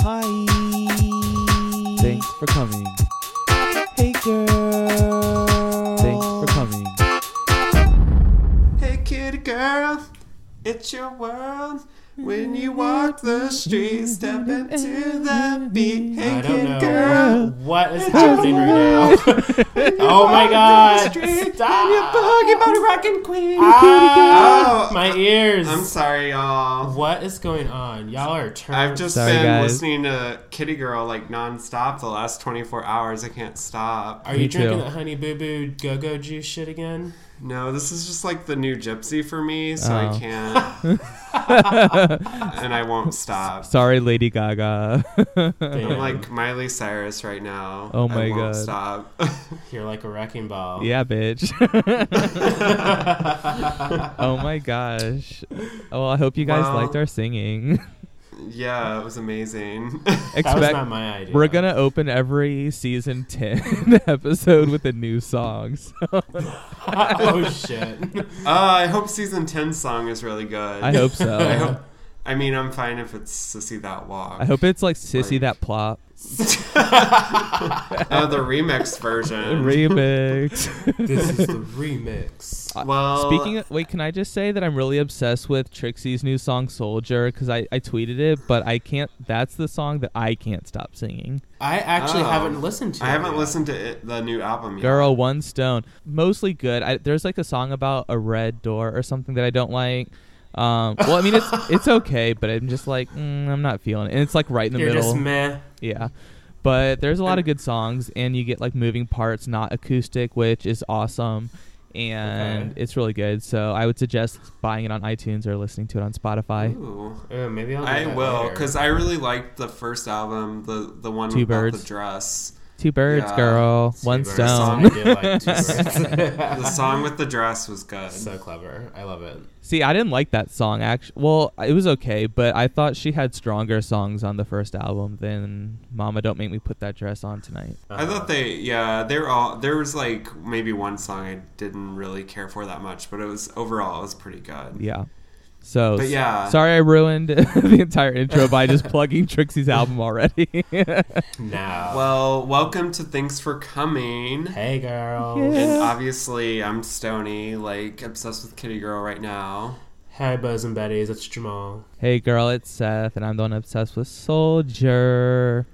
Hi. Thanks for coming. Hey girl. Thanks for coming. Hey kitty girl, it's your world. When you walk the street, step into the beat. Hey I don't kitty know girl. what is happening right now. oh my god! Stop! You boogie body queen. Ah, Oh, my ears. I'm sorry, y'all. What is going on? Y'all are turned. I've just Sorry, been guys. listening to Kitty Girl like nonstop the last 24 hours. I can't stop. Are Me you drinking that honey boo boo go go juice shit again? No, this is just like the new gypsy for me, so Oh. I can't. and I won't stop. Sorry, Lady Gaga. I'm like Miley Cyrus right now. Oh my I won't God. Stop. You're like a wrecking ball. yeah, bitch. oh my gosh. Oh, well, I hope you guys Well- liked our singing. yeah, it was amazing. that was not my idea. we're gonna open every season ten episode with a new song. So oh shit! uh, I hope season 10 song is really good. I hope so. I hope. I mean, I'm fine if it's Sissy That Walk. I hope it's like Sissy Like- that plop Oh, the remix version. remix. this is the remix. Uh, well, Speaking of, wait, can I just say that I'm really obsessed with Trixie's new song Soldier because I, I tweeted it, but I can't. That's the song that I can't stop singing. I actually Oh. haven't listened to. It. I haven't yet. listened to it, the new album yet. Girl, one stone, mostly good. I, there's like a song about a red door or something that I don't like. Um, well, I mean it's it's okay, but I'm just like mm, I'm not feeling it, and it's like right in the You're middle. just meh. Yeah. But there's a lot of good songs, and you get like moving parts, not acoustic, which is awesome. And Okay. it's really good. So I would suggest buying it on iTunes or listening to it on Spotify. Ooh. Uh, maybe I'll. I will, because I really liked the first album, the the one Two about Birds. the dress. Two birds, Yeah. girl. Two one birds. stone. I do like two birds. The song with the dress was good. so clever. I love it. See, I didn't like that song. Actually, well, it was okay, but I thought she had stronger songs on the first album than "Mama, Don't Make Me Put That Dress On Tonight." I thought they, yeah, they were all. There was like maybe one song I didn't really care for that much, but it was overall it was pretty good. Yeah. So, But yeah. sorry I ruined the entire intro by just plugging Trixie's album already. now. Well, welcome to Thanks for Coming. hey, girl. Yeah. And obviously, I'm Stony, like obsessed with Kitty Girl right now. Hi, Buzz and Betties. It's Jamal. hey, girl, it's Seth, and I'm the one obsessed with Soldier.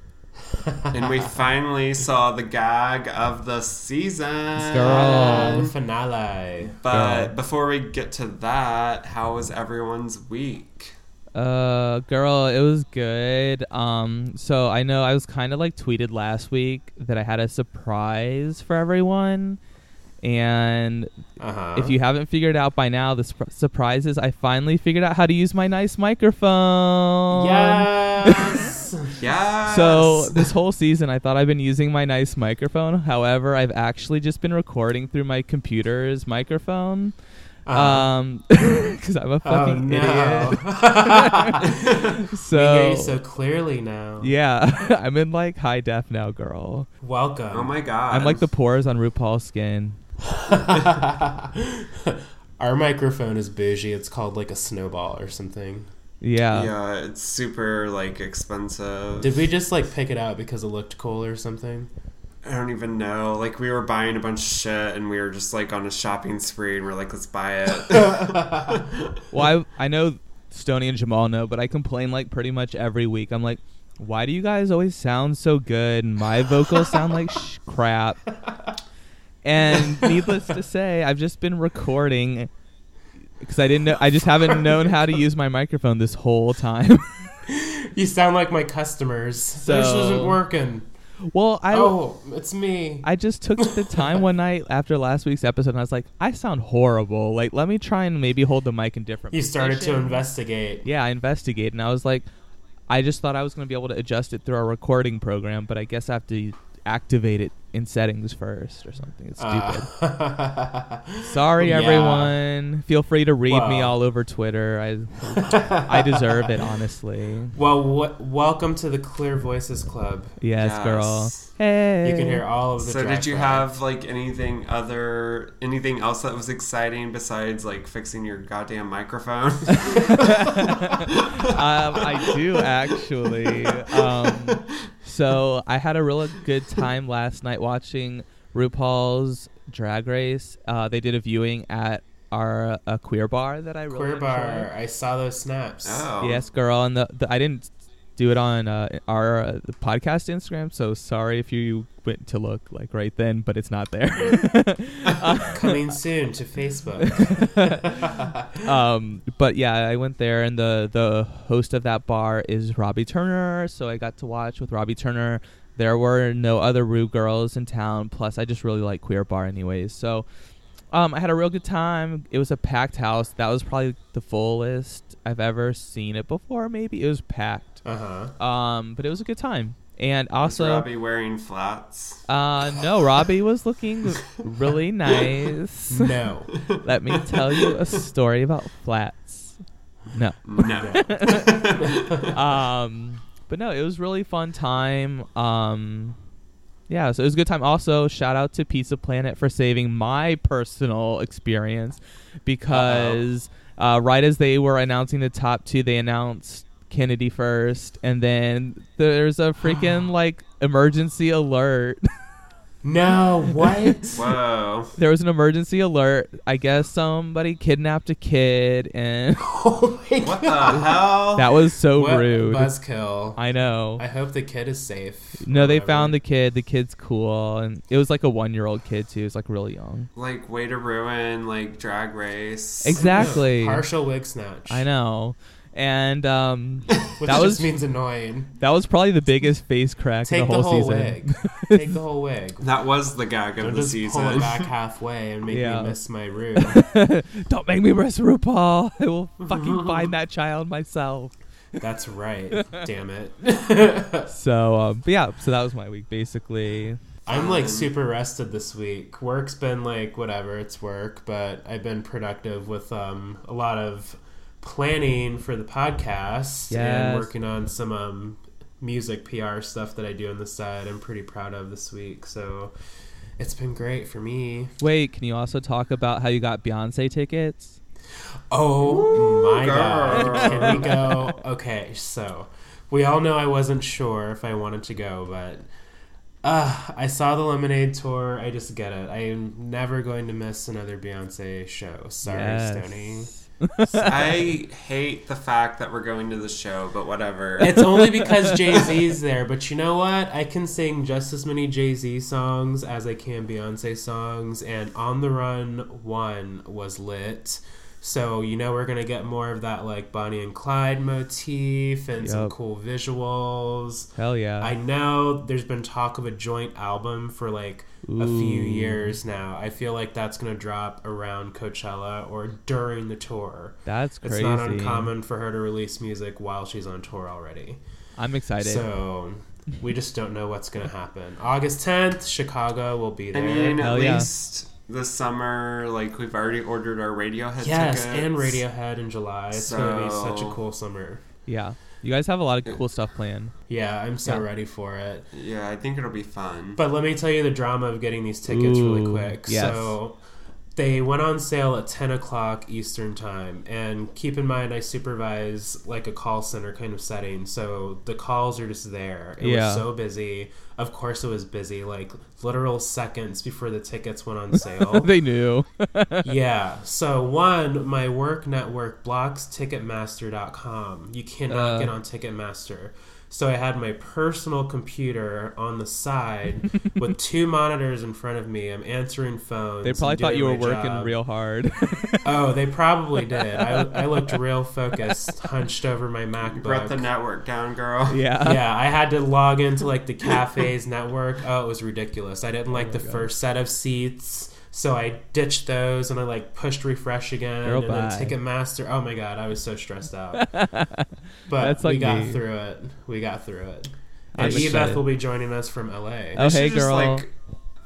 And we finally saw the gag of the season. Girl. the finale. But Girl. before we get to that, how was everyone's week? Uh, girl, it was good. Um, so I know I was kind of like tweeted last week that I had a surprise for everyone. And Uh huh. if you haven't figured out by now, the sp- surprise is I finally figured out how to use my nice microphone. Yes. Yes. So this whole season, I thought I've been using my nice microphone. However, I've actually just been recording through my computer's microphone. Uh-huh. Um, because I'm a oh fucking no. idiot. we So, hear you so clearly now. yeah, I'm in like high def now, girl. Welcome. oh my god. I'm like the pores on RuPaul's skin. Our microphone is bougie. It's called like a snowball or something. Yeah. Yeah, it's super like expensive. Did we just like pick it out because it looked cool or something? I don't even know. Like we were buying a bunch of shit and we were just like on a shopping spree and we're like, let's buy it. Well, I I know Stony and Jamal know, but I complain like pretty much every week. I'm like, why do you guys always sound so good and my vocals sound like sh- crap? And needless to say, I've just been recording because I didn't know. I just haven't known how to use my microphone this whole time. You sound like my customers. So- this isn't working. well, I oh, it's me. I just took the time one night after last week's episode, and I was like, I sound horrible. Like, let me try and maybe hold the mic in different. you started to investigate. Yeah, I investigate, and I was like, I just thought I was going to be able to adjust it through our recording program, but I guess I have to activate it in settings first or something. It's stupid. Uh, Sorry, yeah. everyone. Feel free to read me all over Twitter. I I deserve it, honestly. well, w- welcome to the Clear Voices Club. Yes, Yes. girl. Hey. You can hear all of the. So did you have like anything other anything else that was exciting besides like fixing your goddamn microphone? um, I do actually. Um, so I had a really good time last night watching RuPaul's Drag Race. Uh, they did a viewing at our uh, queer bar that I really Queer enjoyed. bar? I saw those snaps. Oh. Yes, girl. And the, the I didn't do it on uh, our uh, the podcast Instagram. So sorry if you went to look like right then, but it's not there. Coming soon to Facebook. um, but yeah, I went there, and the the host of that bar is Robbie Turner. So I got to watch with Robbie Turner. There were no other Rue girls in town. Plus, I just really like queer bar, anyways. So. Um, I had a real good time. It was a packed house. That was probably the fullest I've ever seen it before. Maybe it was packed. Uh huh. Um, but it was a good time. And also, Was also, Robbie wearing flats? uh, no, Robbie was looking really nice. No. Let me tell you a story about flats. No. No. Um, but no, it was really fun time. Um, yeah, so it was a good time. Also, shout out to Pizza Planet for saving my personal experience because uh, right as they were announcing the top two, they announced Kennedy first, and then there's a freaking like emergency alert. No. What? Whoa. there was an emergency alert. I guess somebody kidnapped a kid, and oh my What the god. hell? that was so What rude. Buzzkill. I know. I hope the kid is safe. No, they found the kid. The kid's cool, and it was like a one-year-old kid too. It was like really young. like way to ruin like drag race. Exactly. Partial wig snatch. I know, and um, Which That just was- means annoying. that was probably the biggest face crack Take in the the whole, whole, season. wig. Take the whole wig. That was the gag of Don't the just pull season. it back halfway and make Yeah. me miss my room. Don't make me miss RuPaul. I will fucking find that child myself. That's right. Damn it. So, um, but yeah, so that was my week basically. I'm like super rested this week. Work's been like whatever, it's work, but I've been productive with um a lot of planning for the podcast and working on some um music PR stuff that I do on the side. I'm pretty proud of this week. So it's been great for me. Wait, can you also talk about how you got Beyonce tickets? Oh my girl. god. Can we go? Okay, so we all know I wasn't sure if I wanted to go, but uh, I saw the Lemonade tour. I just get it. I am never going to miss another Beyonce show. Sorry, Stoney. I hate the fact that we're going to the show, but whatever. It's only because Jay Z's there, but you know what? I can sing just as many Jay Z songs as I can Beyonce songs, and On the Run 1 was lit. So, you know, we're going to get more of that like Bonnie and Clyde motif and some cool visuals. Hell yeah. I know there's been talk of a joint album for like a few years now. I feel like that's going to drop around Coachella or during the tour. That's crazy. It's not uncommon for her to release music while she's on tour already. I'm excited. So we just don't know what's going to happen. August 10th, Chicago will be there. I there. mean, Hell at yeah. Least this summer, like we've already ordered our Radiohead tickets. yes, tickets. and Radiohead in July. It's going to be such a cool summer. yeah, you guys have a lot of cool stuff planned. Yeah, I'm so Yeah. ready for it. Yeah, I think it'll be fun. But let me tell you the drama of getting these tickets really quick. yes. So they went on sale at 10 o'clock Eastern time. And keep in mind, I supervise like a call center kind of setting. So the calls are just there. It Yeah. was so busy. Of course, it was busy, like literal seconds before the tickets went on sale. they knew. yeah. So one, my work network blocks Ticketmaster.com. You cannot Uh. get on Ticketmaster. So I had my personal computer on the side with two monitors in front of me. I'm answering phones. They probably thought you were working job. real hard. Oh, they probably did. I, I looked real focused, hunched over my you MacBook. brought the network down, girl. yeah. yeah, I had to log into like the cafe's network. Oh, it was ridiculous. I didn't like oh my the God. first set of seats, so I ditched those and I like pushed refresh again. Girl, and then bye. Ticketmaster. Oh my god, I was so stressed out. But That's we got me. through it. We got through it. And. Ebeth will be joining us from LA. Oh, hey, just, girl. like,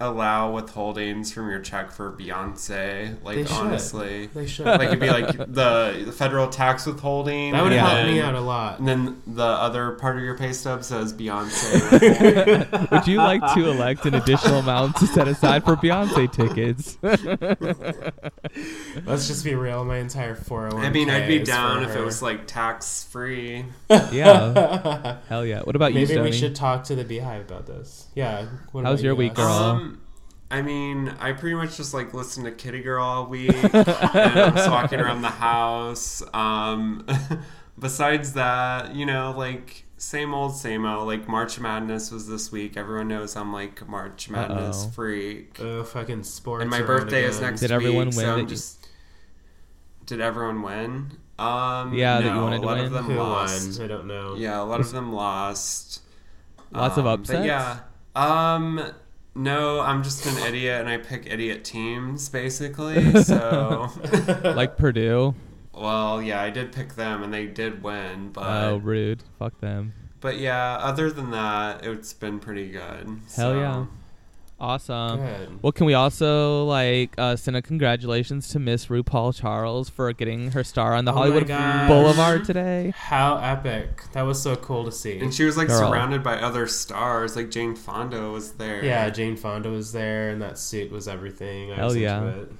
allow withholdings from your check for Beyonce. Like should. honestly, They should. like it'd be like the, the federal tax withholding. that would and Yeah. help me out a lot. And then the other part of your pay stub says Beyonce. Would you like to elect an additional amount to set aside for Beyonce tickets? Let's just be real. My entire 401. I mean, I'd be down if it was like tax free. yeah. Hell yeah. What about you, Maybe we should talk to the BeyHive about this. Yeah. What How's about your you week, girl? Um, I mean, I pretty much just like listen to Kitty Girl all week. and I'm just walking around the house. Um, besides that, you know, like same old, same old. Like March Madness was this week. Everyone knows I'm like March Madness Uh-oh. freak. Oh, fucking sports. and my are on birthday is next Did week. Did everyone so win I'm that you- Did everyone win? Um, Yeah, that you no, wanted a to lot win? of them Who lost. won? I don't know. Yeah, a lot of them lost. Lots of Um, upsets? But yeah. Um no, I'm just an idiot and I pick idiot teams basically. So like Purdue? well, yeah, I did pick them and they did win, but Oh, rude. Fuck them. but yeah, other than that, it's been pretty good. Hell so. yeah. Awesome. Good. Well, can we also like uh, send a congratulations to Miss RuPaul Charles for getting her star on the Oh Hollywood. Boulevard today? How epic! That was so cool to see. And she was like Girl. surrounded by other stars, like Jane Fonda was there. yeah, Jane Fonda was there, and that suit was everything. I Hell was into yeah. it.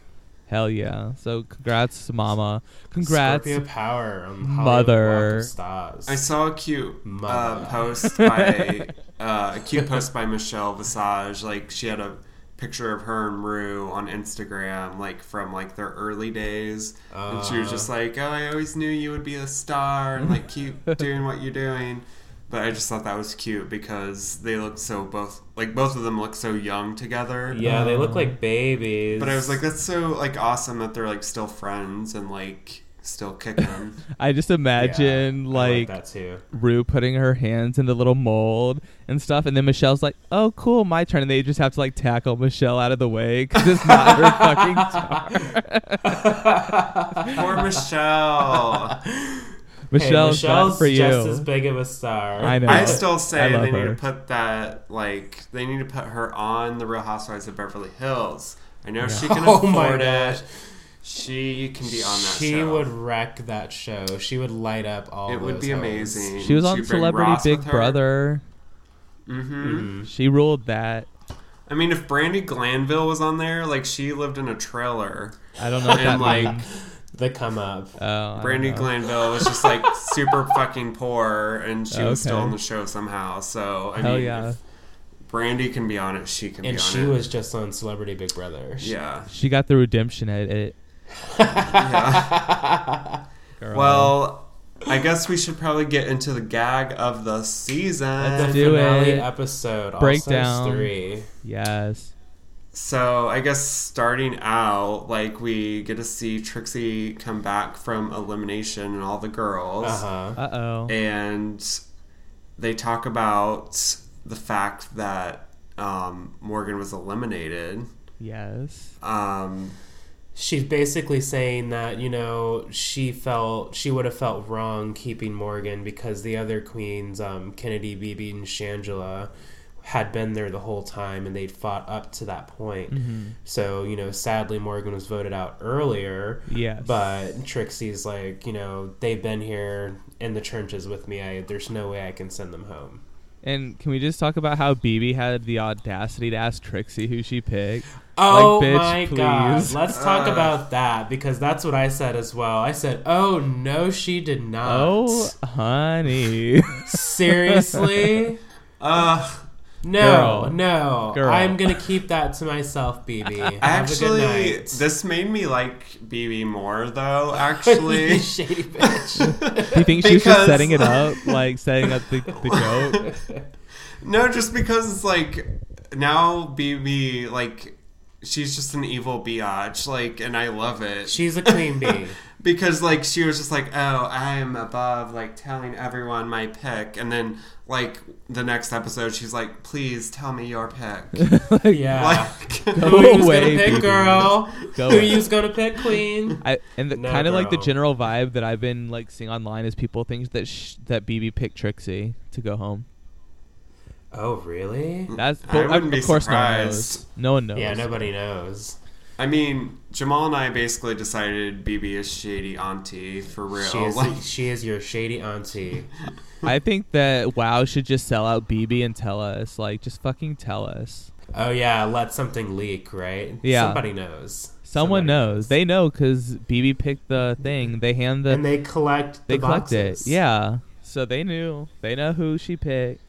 Hell yeah. So congrats, Mama. Congrats. Scorpio Power on Hollywood Mother. Stars. I saw a cute uh, post by uh, a cute post by Michelle Visage. Like she had a picture of her and Rue on Instagram, like from like their early days, and she was Uh. just like, "Oh, I always knew you would be a star, and like keep doing what you're doing." But I just thought that was cute because they look so both like both of them look so young together. yeah, they look like oh. babies. But I was like, that's so like awesome that they're like still friends and like still kicking. I just imagine I like, that too. Rue putting her hands in the little mold and stuff, and then Michelle's like, "Oh, cool, my turn," and they just have to like tackle Michelle out of the way because it's not her fucking star. Poor Michelle. Michelle, hey, Michelle's for you. just as big of a star. I know. I still say I love they need her. to put that like they need to put her on the Real Housewives of Beverly Hills. I know she can Oh afford it. She can be on that she show. would wreck that show. She would light up all. It would be hoes. amazing. She was on She'd Celebrity Big. Brother. Mm-hmm. Mhm. She ruled that. I mean, if Brandi Glanville was on there, like she lived in a trailer, I don't know what that and like means. The come up. Oh, Brandi. Glanville was just like super fucking poor, and she was still on the show somehow. So I Hell mean, yeah. Brandi can be on it, she can And be on she it. was just on Celebrity Big Brother. yeah. She got the redemption at it. yeah. Well, I guess we should probably get into the gag of the season. the do finale it. episode. All Breakdown. Three. yes. So I guess starting out, like we get to see Trixie come back from elimination and all the girls, Uh huh. Uh oh. and they talk about the fact that um, Morgan was eliminated. Yes. Um, She's basically saying that you know she felt she would have felt wrong keeping Morgan because the other queens, um, Kennedy, Bibi, and Shangela, had been there the whole time and they'd fought up to that point. Mhm. So you know, sadly, Morgan was voted out earlier. Yes. But Trixie's like, you know, they've been here in the trenches with me. I, there's no way I can send them home. And can we just talk about how BB had the audacity to ask Trixie who she picked? Oh bitch, my god. please. Let's talk Uh. about that because that's what I said as well. I said, "Oh no, she did not." Oh, honey. seriously? uh, No, Girl. no. Girl. I'm going to keep that to myself, BB. Have actually, a good night. this made me like BB more, though. Actually, shady bitch. Do you think she was just setting it up, like setting up the, the joke? No, just because it's like now BB like she's just an evil biatch, like, and I love it She's a queen bee. because like she was just like, oh, I am above like telling everyone my pick, and then like the next episode she's like, please tell me your pick, Yeah. like. Go Who you's away, gonna pick, BB. girl? Go Who away. you's gonna pick, queen? I, and the, No, kind of like the girl. general vibe that I've been like seeing online is people think that sh- that BB picked Trixie to go home. Oh, really? That's I of wouldn't be course no one surprised. knows. No one knows. Yeah, nobody knows. I mean, Jamal and I basically decided BB is shady auntie for real. She is, Like, she is your shady auntie. I think that WoW should just sell out BB and tell us. Like, just fucking tell us. Oh yeah, let something leak, right? Yeah. Somebody knows. Someone Somebody knows. They know because BB picked the thing. They hand the. and they collect. they the collect it. Yeah. So they knew. They know who she picked.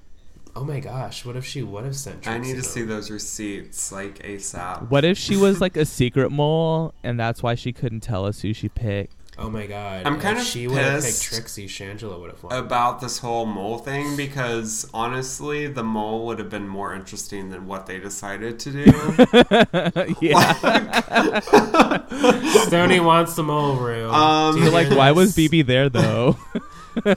Oh my gosh! What if she would have sent? I need to see those receipts like ASAP. What if she was like a secret mole and that's why she couldn't tell us who she picked? Oh my god! I'm If kind of She would have picked Trixie. Shangela would have won. about this whole mole thing because honestly, the mole would have been more interesting than what they decided to do. yeah. Stoney wants the mole room. Um, Do you like, why was? BB there though?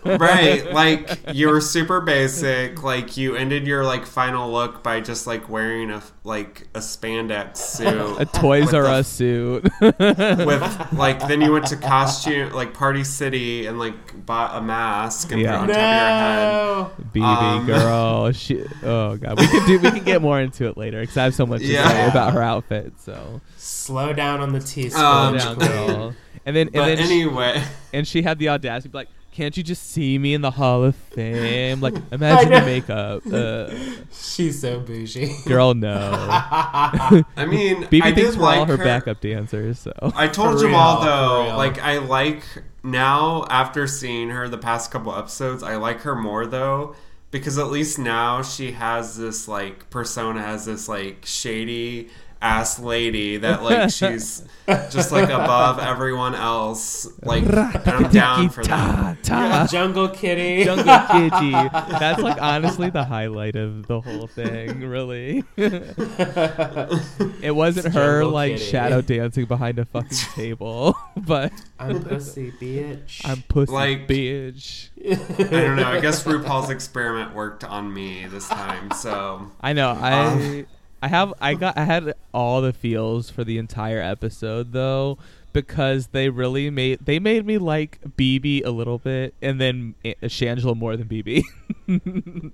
right like you were super basic like you ended your like final look by just like wearing a like a spandex suit a Toys R Us suit. with like then you went to costume like party city and like bought a mask and Yeah. put it on top of your head BB Um, girl. She, oh god, we can do. We can get more into it later because I have so much to say about her outfit. So Slow down on the T Um, slow sponge, down, queen. girl. And then, and but then, she, anyway and she had the audacity to be like, "Can't you just see me in the Hall of Fame? Like, imagine the makeup." Uh, She's so bougie. girl, no. i mean BB i thinks we're all like her her backup dancers. So I told For Jamal real, though, like I like now after seeing her the past couple episodes, I like her more though because at least now she has this like persona has this like shady ass lady that like she's just like above everyone else. Like and I'm down for that. Ta, ta. Jungle Kitty. Jungle Kitty. That's like honestly the highlight of the whole thing, really. it wasn't It's her Jungle like Kitty. shadow dancing behind a fucking table, but I'm pussy, bitch. I'm pussy Like- bitch. I don't know. I guess RuPaul's experiment worked on me this time. So I know. I Um. I have I got I had all the feels for the entire episode though because they really made they made me like BB a little bit and then Shangela more than BB.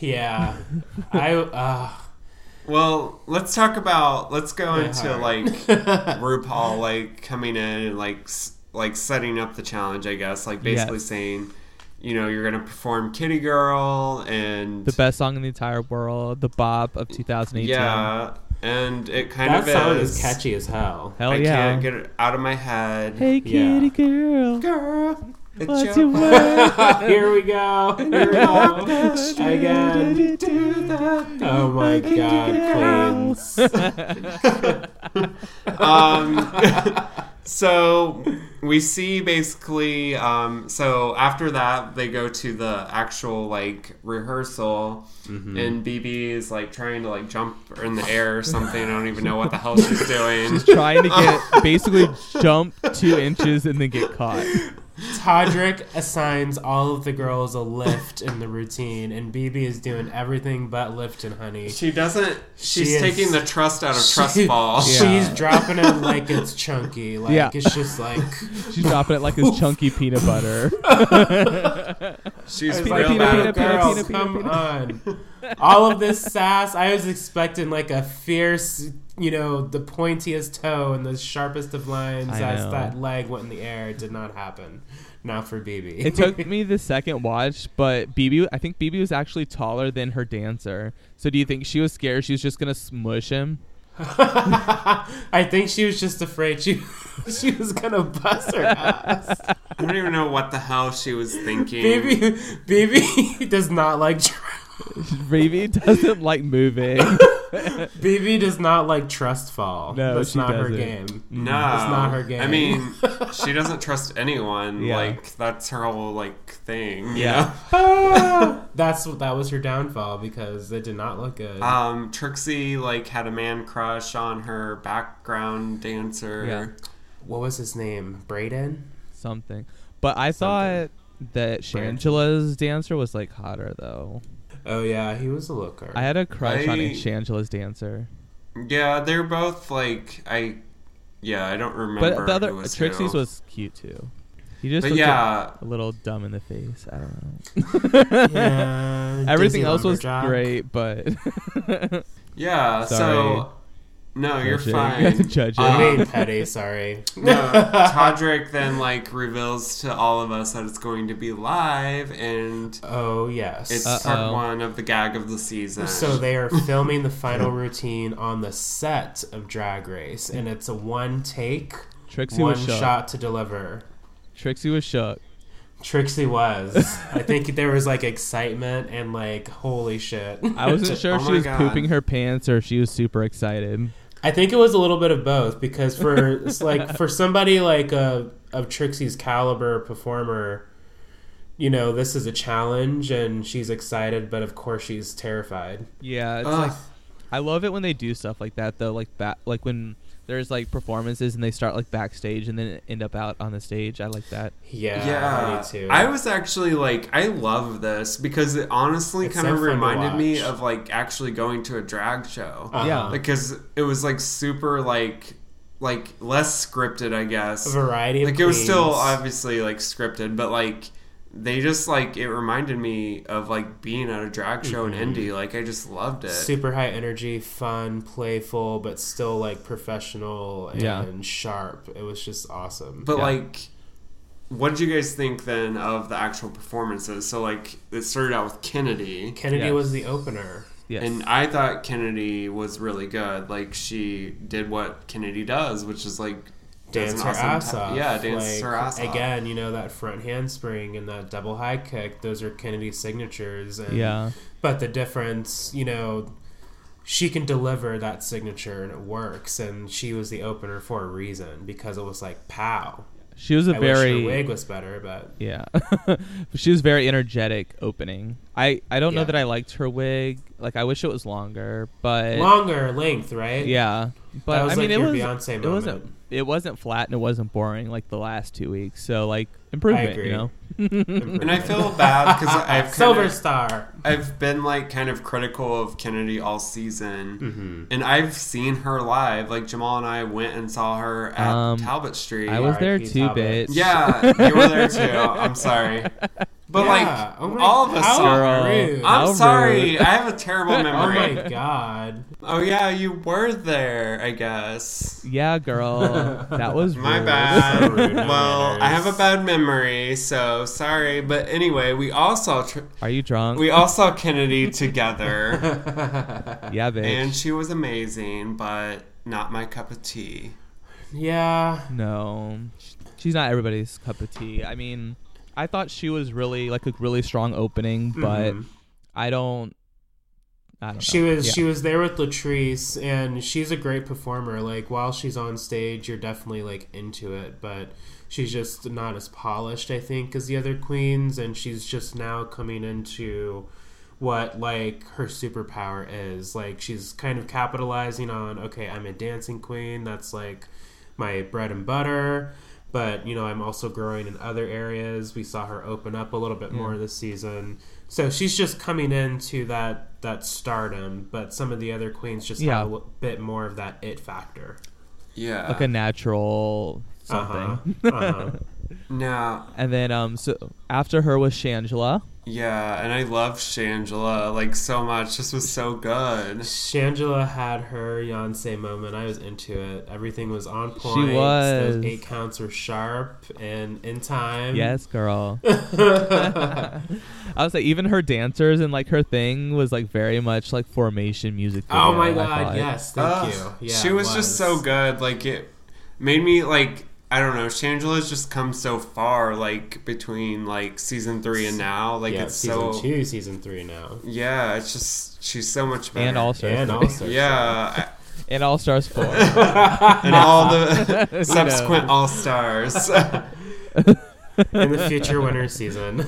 yeah. I. Uh, well, let's talk about let's go Yeah, into alright. like RuPaul like coming in and like like setting up the challenge, I guess, like basically Yes. saying, you know, you're gonna perform Kitty Girl and the best song in the entire world, the bop of 2018. yeah, and it kind that of song is is catchy as hell. Hell I yeah. can't get it out of my head. Hey Yeah. kitty girl, girl, it's what's your your word? Here we go. Here we go. Again. Oh my god, queens. um, so we see basically um, so after that they go to the actual like rehearsal Mm-hmm. and bb is like trying to like jump in the air or something i don't even know what the hell she's doing She's Trying to get basically jump two inches and then get caught. Todrick assigns all of the girls a lift in the routine, and BB is doing everything but lifting, honey. she doesn't She she's is- taking the trust out of trust She- fall She's Yeah. dropping it like it's chunky. Like Yeah. it's just like She's dropping it like it's chunky peanut butter. she's It's real like, peanut, bad peanut, at peanut, girls, peanut, come peanut, on. All of this sass, I was expecting like a fierce, you know, the pointiest toe and the sharpest of lines I as know. that leg went in the air. It did not happen. Not for BB. It took me the second watch, but BB, I think BB was actually taller than her dancer. So do you think she was scared she was just gonna smush him? I think she was just afraid she she was gonna bust her ass. i don't even know what the hell she was thinking BB BB does not like tr- BB doesn't like moving. BB does not like trust fall. No, that's she not her doesn't. game. No, It's not her game. I mean, she doesn't trust anyone. Yeah. Like that's her whole like thing. you Yeah. Ah! that's what that was her downfall because it did not look good. Um, Trixie like had a man crush on her background dancer. Yeah. what was his name? Braden. Something. But I thought that Shangela's dancer was like hotter though. Oh yeah, he was a looker. I had a crush on I- Shangela's dancer. Yeah, they're both like I. Yeah, I don't remember. But the other who was Trixie's who. was cute too. He just But looked yeah, a, a little dumb in the face. I don't know. yeah, Everything Dizzy else was Lumberjack. great, but Yeah. Sorry. So no, you're Judging. fine. Judging. Um, I mean, petty. Sorry. no, Todrick then like reveals to all of us that it's going to be live, and Oh yes. it's Uh-oh. part one of the gag of the season. So they are filming the final routine on the set of Drag Race, and it's a one take, Trixie one was shook. shot to deliver. Trixie was shook. Trixie was. I think there was like excitement and like holy shit. I wasn't sure Oh if she my was God. pooping her pants or if she was super excited. I think it was a little bit of both because for like for somebody like a of Trixie's caliber performer, you know, this is a challenge and she's excited, but of course she's terrified. Yeah, it's Ugh. like I love it when they do stuff like that though. Like back, like when there's like performances and they start like backstage and then end up out on the stage. I like that. Yeah, yeah, me too. I was actually like, I love this because it honestly kind so of fun reminded me of like actually going to a drag show. Uh-huh. Yeah. because it was like super like like less scripted I guess A variety of like it was still obviously like scripted but like they just like it reminded me of like being at a drag show Mhm. in indy like i just loved it super high energy, fun, playful, but still like professional and Yeah. sharp. It was just awesome. but Yeah. like what did you guys think then of the actual performances so like it started out with kennedy Kennedy Yes. was the opener. Yes. and i thought kennedy was really good like she did what kennedy does which is like does Dance an her awesome ass ti- off. yeah dance Like, her ass off Again, you know that front handspring and that double high kick. Those are Kennedy's signatures. And, yeah. But the difference, you know, she can deliver that signature and it works. And she was the opener for a reason because it was like pow. She was a I very wish her wig was better, but Yeah. she was very energetic opening. I I don't know that I liked her wig. Like I wish it was longer, but longer length, right? yeah. But that was I mean like it was Beyonce it moment. wasn't it wasn't flat and it wasn't boring like the last 2 weeks. So like improvement, agree. you know. and i feel bad because i've Silver kind of, Star. I've been like kind of critical of Kennedy all season, Mm-hmm. and I've seen her live. Like Jamal and I went and saw her at Um, Talbot Street. I was there R.I.P. too, Talbot. bitch. yeah, you were there too. I'm sorry, but Yeah. like Oh all of us how saw Girl. I'm How sorry, rude. I have a terrible memory. Oh my god. oh yeah, you were there. I guess. Yeah, girl. that was My bad. So rude, well, I have a bad memory, so sorry. But anyway, we all saw tr- Are you drunk? we all saw Kennedy together. yeah, bitch. And she was amazing, but not my cup of tea. yeah. No, she's not everybody's cup of tea. I mean, I thought she was really like a really strong opening, but Mhm. I don't. I don't know. She was Yeah. she was there with Latrice and she's a great performer. Like while she's on stage, you're definitely like into it, but she's just not as polished, I think, as the other queens, and she's just now coming into what like her superpower is. Like she's kind of capitalizing on, okay, I'm a dancing queen, that's like my bread and butter. But you know, I'm also growing in other areas. We saw her open up a little bit Yeah. more this season, so she's just coming into that that stardom. But some of the other queens just Yeah. have a li- bit more of that it factor. Yeah. like a natural something. Uh-huh. Uh-huh. Now, And then um so after her was Shangela. Yeah, and I love Shangela like so much. This was so good. Shangela had her Beyonce moment. I was into it. Everything was on point. She was. Those eight counts were sharp and in time. Yes, girl. I was like even her dancers and like her thing was like very much like formation music. Video, oh my god! Yes, thank Ugh, you. Yeah, she it was, just so good. Like it made me like I don't know. Shangela's just come so far. Like between like season three and now. Like yeah, it's season so two, season three now, yeah. It's just she's so much better. And all stars. and also yeah, And All Stars four. and all the subsequent all stars. in the future winter season.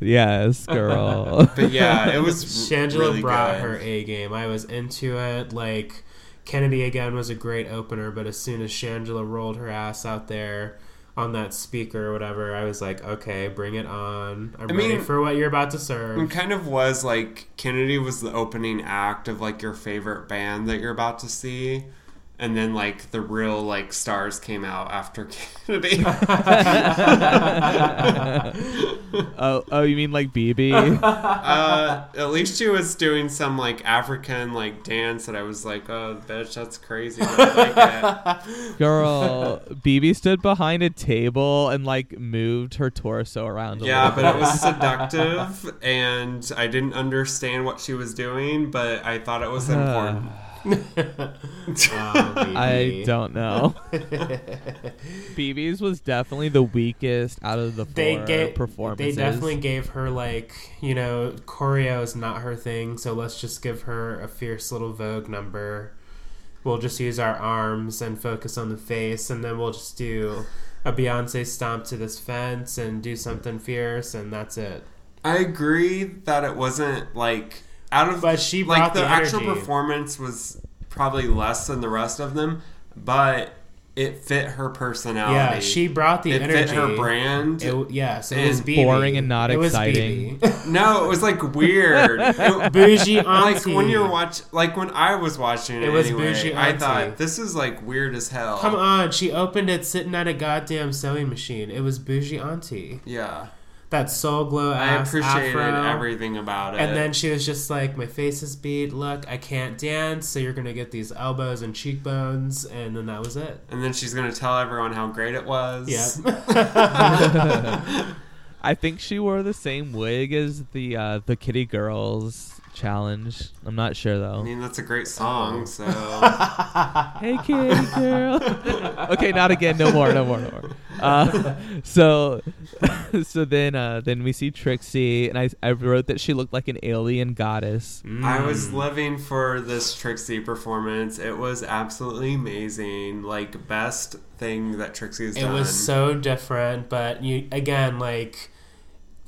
yes, girl. but yeah, it was Shangela really brought good. her A game. I was into it. Like Kennedy again was a great opener, but as soon as Shangela rolled her ass out there on that speaker or whatever, I was like, okay, bring it on. I'm I ready mean- for what you're about to serve. It kind of was like Kennedy was the opening act of like your favorite band that you're about to see. And then like the real like stars came out after Kennedy. oh, oh, you mean like BB? uh, at least she was doing some like African like dance that I was like, oh, bitch, that's crazy. I like it. Girl, BB stood behind a table and like moved her torso around. A Yeah, little but it was seductive, and I didn't understand what she was doing, but I thought it was important. Oh, I don't know. BB's was definitely the weakest out of the four they gave performances. They definitely gave her like you know choreo is not her thing, so let's just give her a fierce little Vogue number. We'll just use our arms and focus on the face, and then we'll just do a Beyonce stomp to this fence and do something fierce, and that's it. I agree that it wasn't like out of But she like the, the actual performance was probably less than the rest of them, but it fit her personality. Yeah, she brought the it energy. fit her brand. It, yes, it was BB. boring and not It was exciting. BB. no, it was like weird. It- bougie Auntie. like when you're watch, like when I was watching it, It was anyway, bougie I thought this is like weird as hell. Come on, she opened it sitting at a goddamn sewing machine. It was bougie auntie. Yeah, That soul glow I appreciated afro. everything about it. And then she was just like, "My face is beat. Look, I can't dance, so you're gonna get these elbows and cheekbones." And then that was it. and then she's gonna tell everyone how great it was. Yeah. I think she wore the same wig as the uh, the Kitty Girls challenge. I'm not sure though. I mean that's a great Oh. song. So Hey, Kitty Girl. okay, not again. No more. No more. No more. Uh, so, so then, uh, then we see Trixie, and I, I wrote that she looked like an alien goddess. I was Mm. living for this Trixie performance. It was absolutely amazing. Like best thing that Trixie has It done. It was so different, but you again like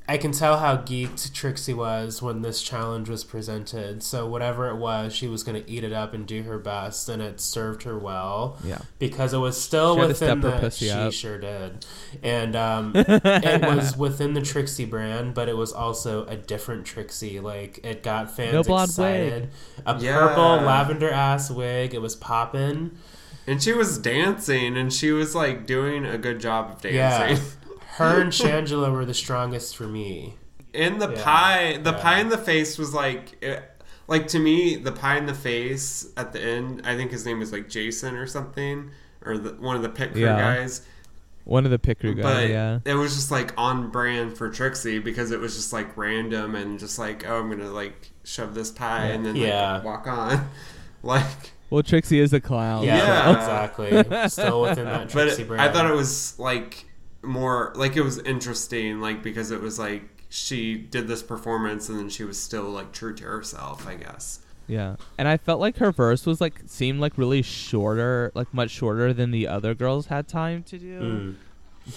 I can tell how geeked Trixie was when this challenge was presented. So whatever it was, she was going to eat it up and do her best, and it served her well Yeah. because it was still She within the. pussy she up. sure did, and um, it was within the Trixie brand, but it was also a different Trixie. Like it got fans No blonde excited. A Yeah. purple lavender ass wig. It was popping. and she was dancing, and she was like doing a good job of Yeah. dancing. Her and Shangela were the strongest for me. In the Yeah. pie, the Yeah. pie in the face was like, it, like to me, the pie in the face at the end. I think his name is like Jason or something, or the, one of the pit crew Yeah. guys. One of the pick crew But guys. Yeah. it was just like on brand for Trixie because it was just like random and just like, oh, I'm gonna like shove this pie and then Yeah. like, walk on, like. Well, Trixie is a clown. Yeah, Yeah. exactly. Still within that But Trixie it- brand. I thought it was like more like it was interesting, like because it was like she did this performance and then she was still like true to herself, I guess. Yeah. And I felt like her verse was like seemed like really shorter, like much shorter than the other girls had time to do. Mm.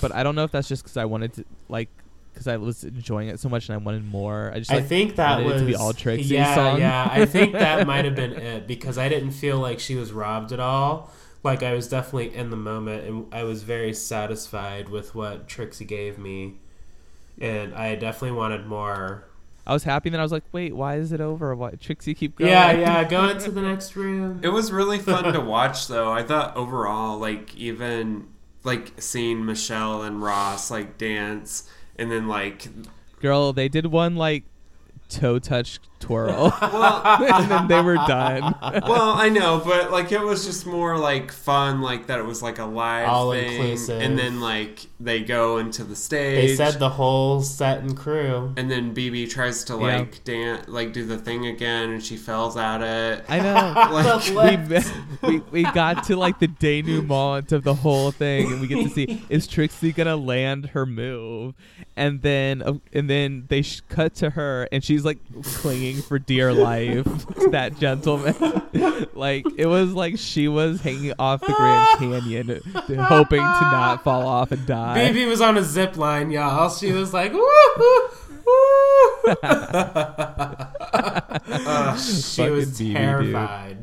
But I don't know if that's just because I wanted to like because I was enjoying it so much and I wanted more. I just I think that wanted was it to be all Trixie's yeah, song. yeah. I think that might have been it because I didn't feel like she was robbed at all. Like I was definitely in the moment, and I was very satisfied with what Trixie gave me, and I definitely wanted more. I was happy, and then I was like, wait, why is it over? Why Trixie keep going? Yeah, yeah. Go into the next room. It was really fun to watch though. I thought overall, like even like seeing Michelle and Ross like dance and then like Girl, they did one like toe touch twirl, well and then they were done. well, I know, but like it was just more like fun, like that it was like a live All thing, inclusive. and then like they go into the stage. They said the whole set and crew. and then BB tries to Yeah. like dance, like do the thing again, and she fails at it. I know. Like, we, we we got to like the denouement of the whole thing, and we get to see is Trixie gonna land her move, and then uh, and then they sh- cut to her, and she's like clinging for dear life to that gentleman. like it was like she was hanging off the Grand Canyon, hoping to not fall off and die. Baby was on a zip line, y'all. She was like, woo, woo, woo. she Fucking was BB, dude. terrified.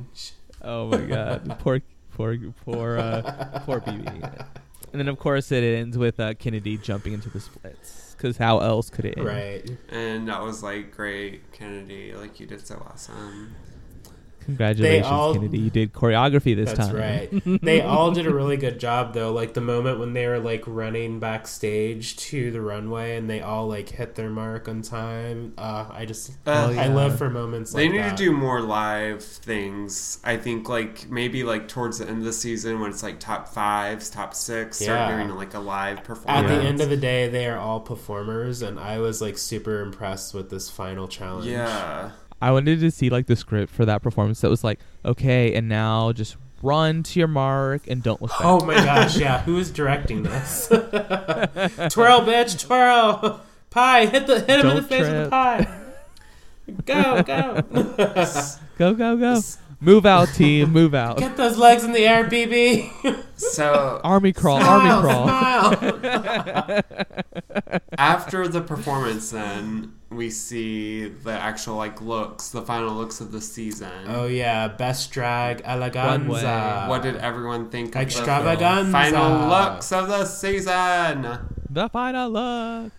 Oh my god, poor, poor, poor, uh, poor BB. And then of course it ends with uh, Kennedy jumping into the splits. Because how else could it end? Right. and that was like great, Kennedy. Like you did so awesome. Congratulations, all- Kennedy. You did choreography this That's time. That's right. They all did a really good job though. Like the moment when they were like running backstage to the runway and they all like hit their mark on time. Uh, I just Uh, Oh, I yeah. live for moments They like need that. to do more live things. I think like maybe like towards the end of the season when it's like top fives, top six, start Yeah. doing like a live performance. At the end of the day, they are all performers, and I was like super impressed with this final challenge. yeah. I wanted to see like the script for that performance that was like, okay, and now just run to your mark and don't look back. Oh my gosh, yeah. Who is directing this? twirl, bitch, twirl. Pie, hit the hit him in the Don't face with the trip. pie. Go, go. Go, go, go. Move out, team. Move out. Get those legs in the air, BB. So Army crawl, army crawl. smile. after the performance, then we see the actual like looks, the final looks of the season. Oh yeah, best drag eleganza. What did everyone think of Extravaganza. the final looks of the season? The final look.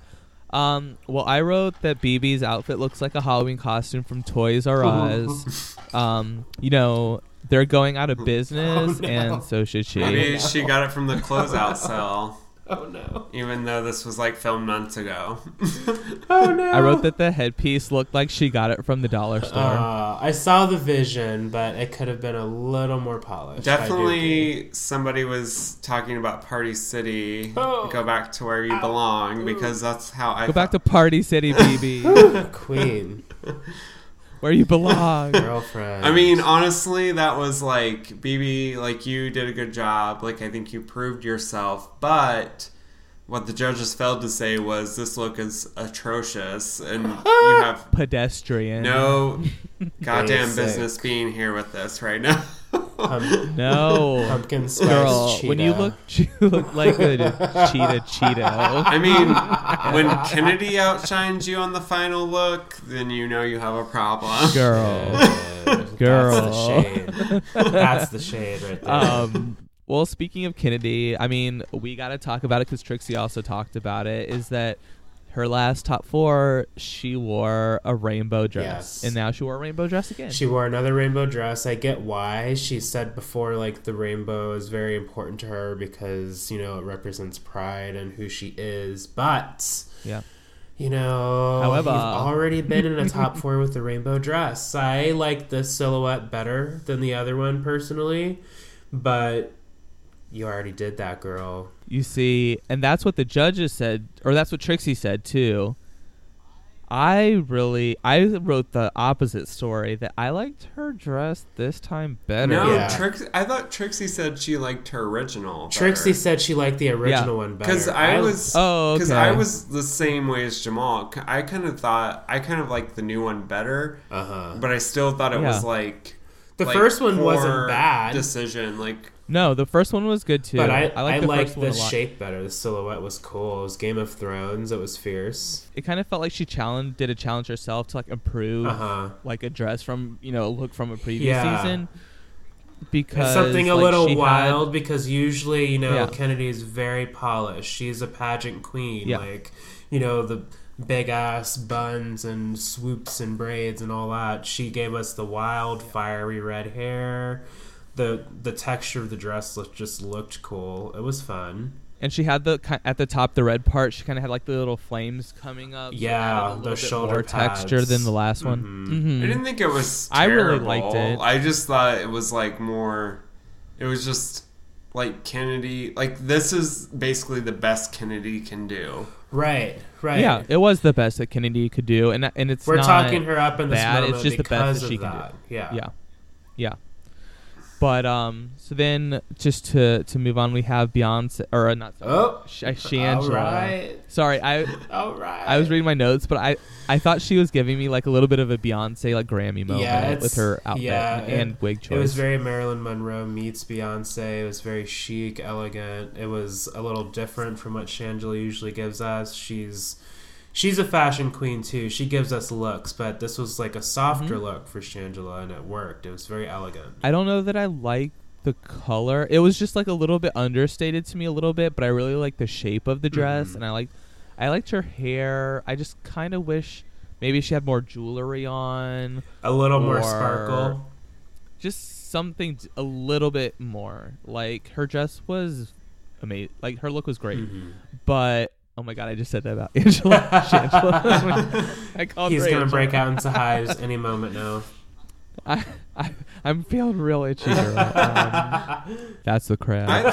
Um, well, I wrote that BB's outfit looks like a Halloween costume from Toys R Us. um, you know, they're going out of business, Oh, no. and so should she. Maybe she got it from the closeout sale, Oh no. even though this was like filmed months ago. Oh no. I wrote that the headpiece looked like she got it from the dollar store. Uh, I saw the vision, but it could have been a little more polished. I do agree. Definitely, somebody was talking about Party City. Oh. Go back to where you belong because that's how I Go back to Party City, BB, Queen, where you belong. girlfriend. I mean, honestly, that was like BB. Like you did a good job. Like I think you proved yourself. But what the judges failed to say was this look is atrocious, and you have Pedestrian. no goddamn Basic. business being here with this right now. Pump- No. pumpkin spice Girl, when you look, you look like a cheetah Cheeto. I mean, when Kennedy outshines you on the final look, then you know you have a problem. Girl. Good. Girl. That's the shade. That's the shade right there. um well speaking of kennedy i mean we got to talk about it because trixie also talked about it is that her last top four she wore a rainbow dress Yes. and now she wore a rainbow dress again She wore another rainbow dress. I get why. She said before, like, the rainbow is very important to her because, you know, it represents pride and who she is. But, yeah you know, However- you've already been in a top four with the rainbow dress. I like this silhouette better than the other one, personally. But you already did that, girl. You see and that's what the judges said or that's what trixie said too i really i wrote the opposite story that i liked her dress this time better No, Yeah. Trix- I thought Trixie said she liked her original. Trixie said she liked the original one better. because I was Oh, because okay. I was the same way as Jamal. I kind of thought I kind of liked the new one better, Uh huh. but I still thought it Yeah. was like The like, first one poor wasn't bad. decision. Like no the first one was good too But I, i I, like the liked first one a the shape better. The silhouette was cool. It was Game of Thrones. It was fierce. it kind of felt like she challenged did a challenge herself to like improve Uh huh. like a dress from you know a look from a previous Yeah. season because It's something a like, little she had- wild because usually you know Yeah. Kennedy is very polished. She's a pageant queen. Yeah. Like you know the big ass buns and swoops and braids and all that. She gave us the wild fiery red hair. The the texture of the dress looked, just looked cool. It was fun. and she had the at the top the red part she kind of had like the little flames coming up Yeah, added a little shoulder more texture than the last one Mhm. Mhm. I didn't think it was. I really liked it. I just thought it was like more. It was just like Kennedy. Like this is basically the best Kennedy can do. Right. Right. yeah it was the best that kennedy could do and and it's We're not talking her up in this bad, it's moment just the best that she of can do. Yeah. yeah yeah but um so then just to to move on we have beyonce or uh, not Oh. Sh- uh, Shangela. All right. sorry i All right. I was reading my notes, but I I thought she was giving me like a little bit of a Beyonce like Grammy moment Yeah, with her outfit yeah, and it- wig choice. It was very Marilyn Monroe meets Beyonce. It was very chic, elegant. It was a little different from what Shangela usually gives us. She's she's a fashion queen too. She gives us looks, but this was like a softer Mm-hmm. look for Shangela, and it worked. It was very elegant. I don't know that I like the color. It was just like a little bit understated to me a little bit, but I really like the shape of the dress Mhm. and I like I liked her hair. I just kind of wish maybe she had more jewelry on. A little more sparkle. just something a little bit more. Like her dress was amazing. Like her look was great, Mhm. but oh my god, I just said that about Angela. Shangela. I called He's her gonna Angela. break out into hives any moment now. I, I I'm feeling real itchy. Girl. Um, that's the crab. I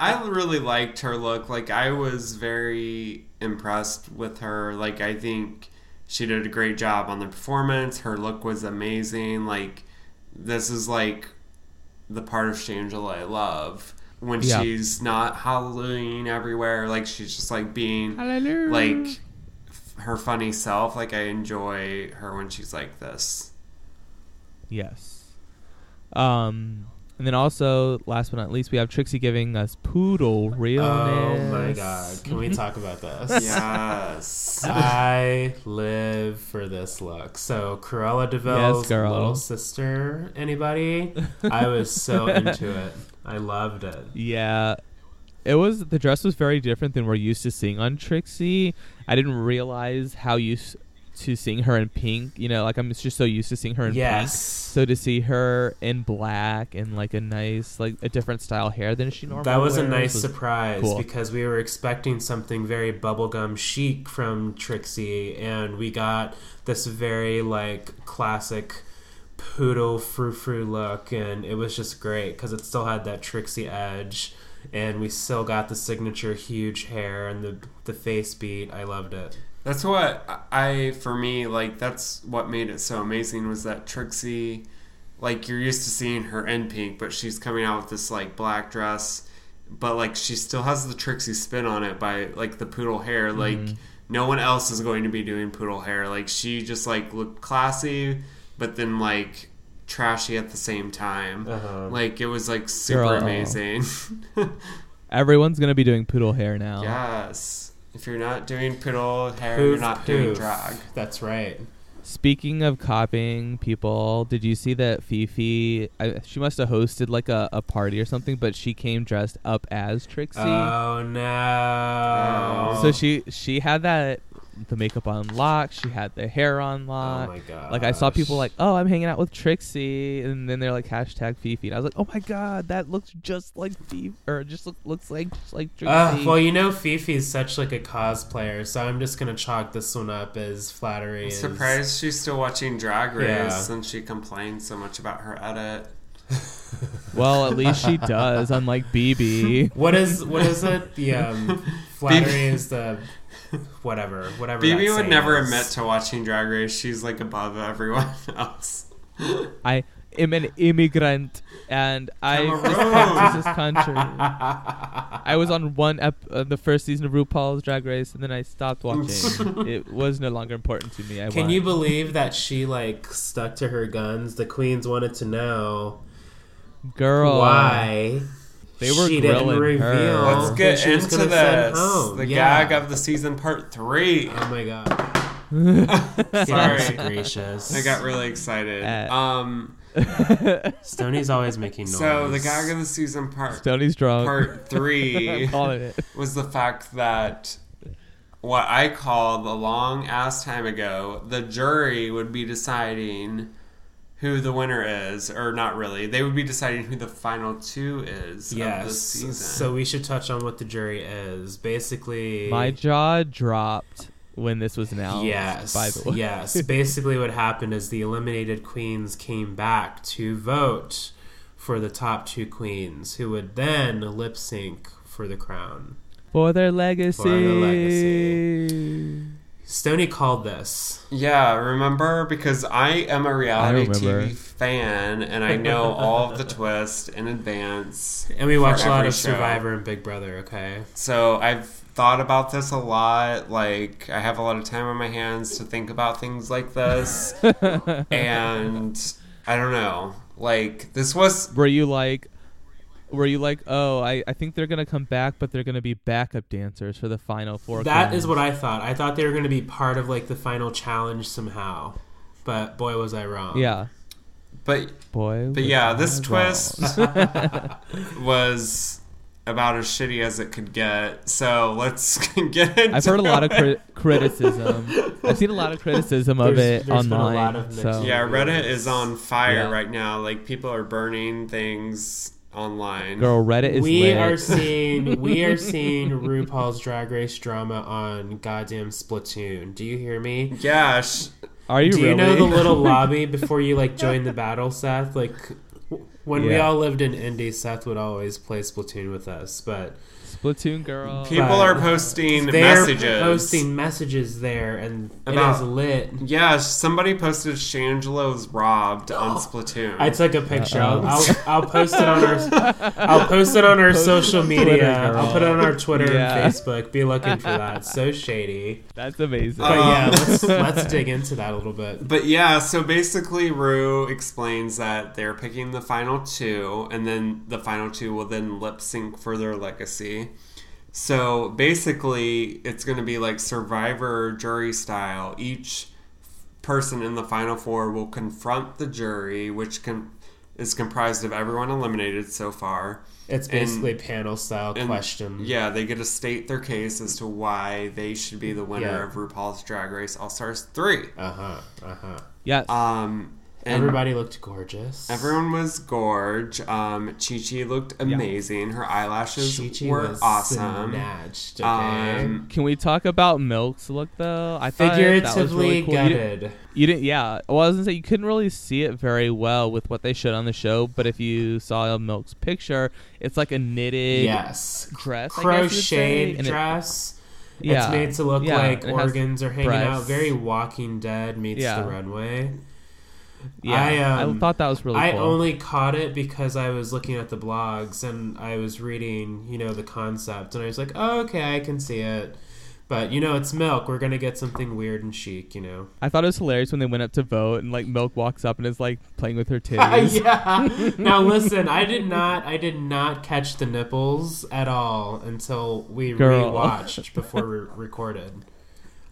I really liked her look. Like I was very impressed with her. Like I think she did a great job on the performance. Her look was amazing. Like this is like the part of Shangela I love when Yeah. she's not hallelujah everywhere. Like she's just like being Hallelujah. like f- her funny self. Like I enjoy her when she's like this. Yes. Um, and then also, last but not least, we have Trixie giving us poodle realness. Oh my god! Can we mm-hmm. talk about this? Yes. I live for this look. So Cruella de Vil's Yes, little sister. Anybody? I was so into it. I loved it. Yeah. It was the dress was very different than we're used to seeing on Trixie. I didn't realize how used to seeing her in pink. You know, like I'm just so used to seeing her in pink. Yes. So to see her in black and like a nice, like a different style hair than she normally That was a nice was- surprise cool. because we were expecting something very bubblegum chic from Trixie, and we got this very like classic poodle frou frou look, and it was just great because it still had that Trixie edge, and we still got the signature huge hair and the the face beat. I loved it. That's what I for me like that's what made it so amazing was that Trixie like you're used to seeing her in pink but she's coming out with this like black dress but like she still has the Trixie spin on it by like the poodle hair like no one else is going to be doing poodle hair like she just like looked classy but then like trashy at the same time Uh-huh. like it was like super Girl. amazing Everyone's gonna be doing poodle hair now. yes if you're not doing poodle hair you're Poof, not doing poof. drag That's right. Speaking of copying people, did you see that Fifi? I, she must have hosted like a, a party or something, but she came dressed up as Trixie. Oh no! so she she had that the makeup on lock. She had the hair on Oh lock. my god! like I saw people like, oh, I'm hanging out with Trixie, and then they're like hashtag Fifi, and I was like, oh my god, that looks just like Fifi, or just look, looks like just like Trixie. Uh, well, you know, Fifi is such like a cosplayer, so I'm just gonna chalk this one up as flattery. I'm as- surprised she's still watching Drag Race Yeah. since she complains so much about her edit. well, at least she does, unlike BB. What is what is it? The um, flattery is the whatever, whatever. that BB would never is. admit to watching Drag Race. She's like above everyone else. I am an immigrant, and I Cameroon. respect this country. I was on one ep- uh, the first season of RuPaul's Drag Race, and then I stopped watching. it was no longer important to me. I Can won. you believe that she like stuck to her guns? The queens wanted to know girl? why They were she didn't grilling her. Let's get she into this. The Yeah. gag of the season part three. Oh my god! Sorry. Gracious! I got really excited. Uh, um, Stoney's always making noise. so the gag of the season part Stony's drunk. part three was the fact that what I called a long ass time ago, the jury would be deciding who the winner is, or not really. They would be deciding who the final two is of yes. this season. So we should touch on what the jury is. Basically, My jaw dropped when this was announced. Yes. By the way. Yes. Basically, what happened is the eliminated queens came back to vote for the top two queens, who would then lip sync for the crown. For their legacy. For their legacy. Stony called this. yeah, remember because I am a reality. TV fan and I know all of the twists in advance. And we watch a lot of show. Survivor and Big Brother, okay? So I've thought about this a lot. Like I have a lot of time on my hands to think about things like this, and I don't know. Like this was Were you like, were you like, oh, I, I think they're gonna come back, but they're gonna be backup dancers for the final four. That queens. is what I thought. I thought they were going to be part of like the final challenge somehow. But boy, was I wrong. Yeah, but boy. But was yeah, I this wrong. twist was about as shitty as it could get. So let's get into I've heard a lot of cri- criticism. I've seen a lot of criticism of There's- it there's been a online. lot of so Yeah, Reddit is on fire Yeah. right now. Like people are burning things online. girl, Reddit is we lit. are seeing we are seeing RuPaul's Drag Race drama on goddamn Splatoon. Do you hear me? Yeah, sh- Are you Do really? you know the little lobby before you like join the battle, Seth? Like w- when we all lived in Indy, Seth would always play Splatoon with us, but Splatoon girl. people But are posting messages. posting messages there, and it About- is lit. Yeah, somebody posted Shangela's robbed on Splatoon. I took a picture. I'll, I'll, I'll post it on our I'll post it on our Post social it on Twitter, media. I'll put it on our. Twitter Yeah. and Facebook. Be looking for that. So shady. That's amazing. But Um, yeah, let's let's dig into that a little bit. But yeah, so basically, Rue explains that they're picking the final two, and then the final two will then lip sync for their legacy. So basically, it's going to be like Survivor jury style. Each person in the final four will confront the jury, which can, is comprised of everyone eliminated so far. It's basically panel style and- question. Yeah, they get to state their case as to why they should be the winner Yeah. of RuPaul's Drag Race All Stars 3. Uh huh. Uh huh. yes. Um, and Everybody looked gorgeous. Everyone was gorge. Um, Chi Chi looked amazing. Her eyelashes Chi-Chi were was awesome. snatched, okay? Um, Can we talk about Milk's look though? I thought that was really cool. You didn't, you didn't, yeah. Well, I was gonna say you couldn't really see it very well with what they showed on the show, but if you saw Milk's picture, it's like a knitted Yes. dress, I guess you'd say, Crocheted and it- dress. yeah, It's made to look yeah, like it organs are hanging out. Very Walking Dead meets Yeah. the runway. Yeah, I, um, I thought that was really I cool. only caught it because I was looking at the blogs and I was reading, you know, the concept, and I was like, oh, okay, I can see it. But you know, it's milk. We're gonna get something weird and chic, you know. I thought it was hilarious when they went up to vote and like Milk walks up and is like playing with her titties. yeah. Now listen, I did not, I did not catch the nipples at all until we Girl. rewatched before we recorded.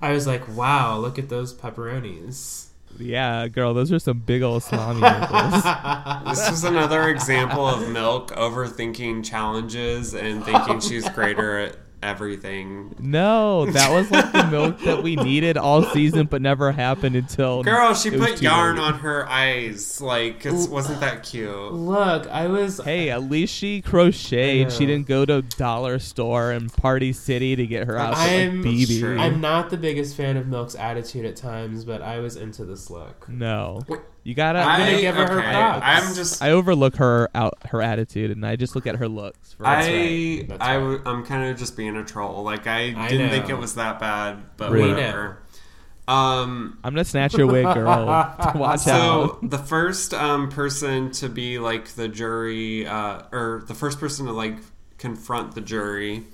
I was like, wow, look at those pepperonis. Yeah, girl, those are some big old salami nipples. this is another example of Milk overthinking challenges and thinking she's greater at everything. No, that was like the milk that we needed all season, but never happened until. Girl, she it was put yarn late. on her eyes. Like, it's, wasn't that cute? Look, I was. Hey, at least she crocheted. She didn't go to Dollar Store and Party City to get her outfit I'm- like BB. Sure. I'm not the biggest fan of Milk's attitude at times, but I was into this look. no, Wait, you gotta. I'm gonna give her her props. I'm just. I overlook her out her attitude, and I just look at her looks. For I, right. That's I, right. w- I'm kind of just being a troll. Like I, I didn't think it was that bad, but We whatever. Um, I'm gonna snatch your wig, girl. Watch so out. the first um, person to be like the jury, uh, or the first person to like confront the jury,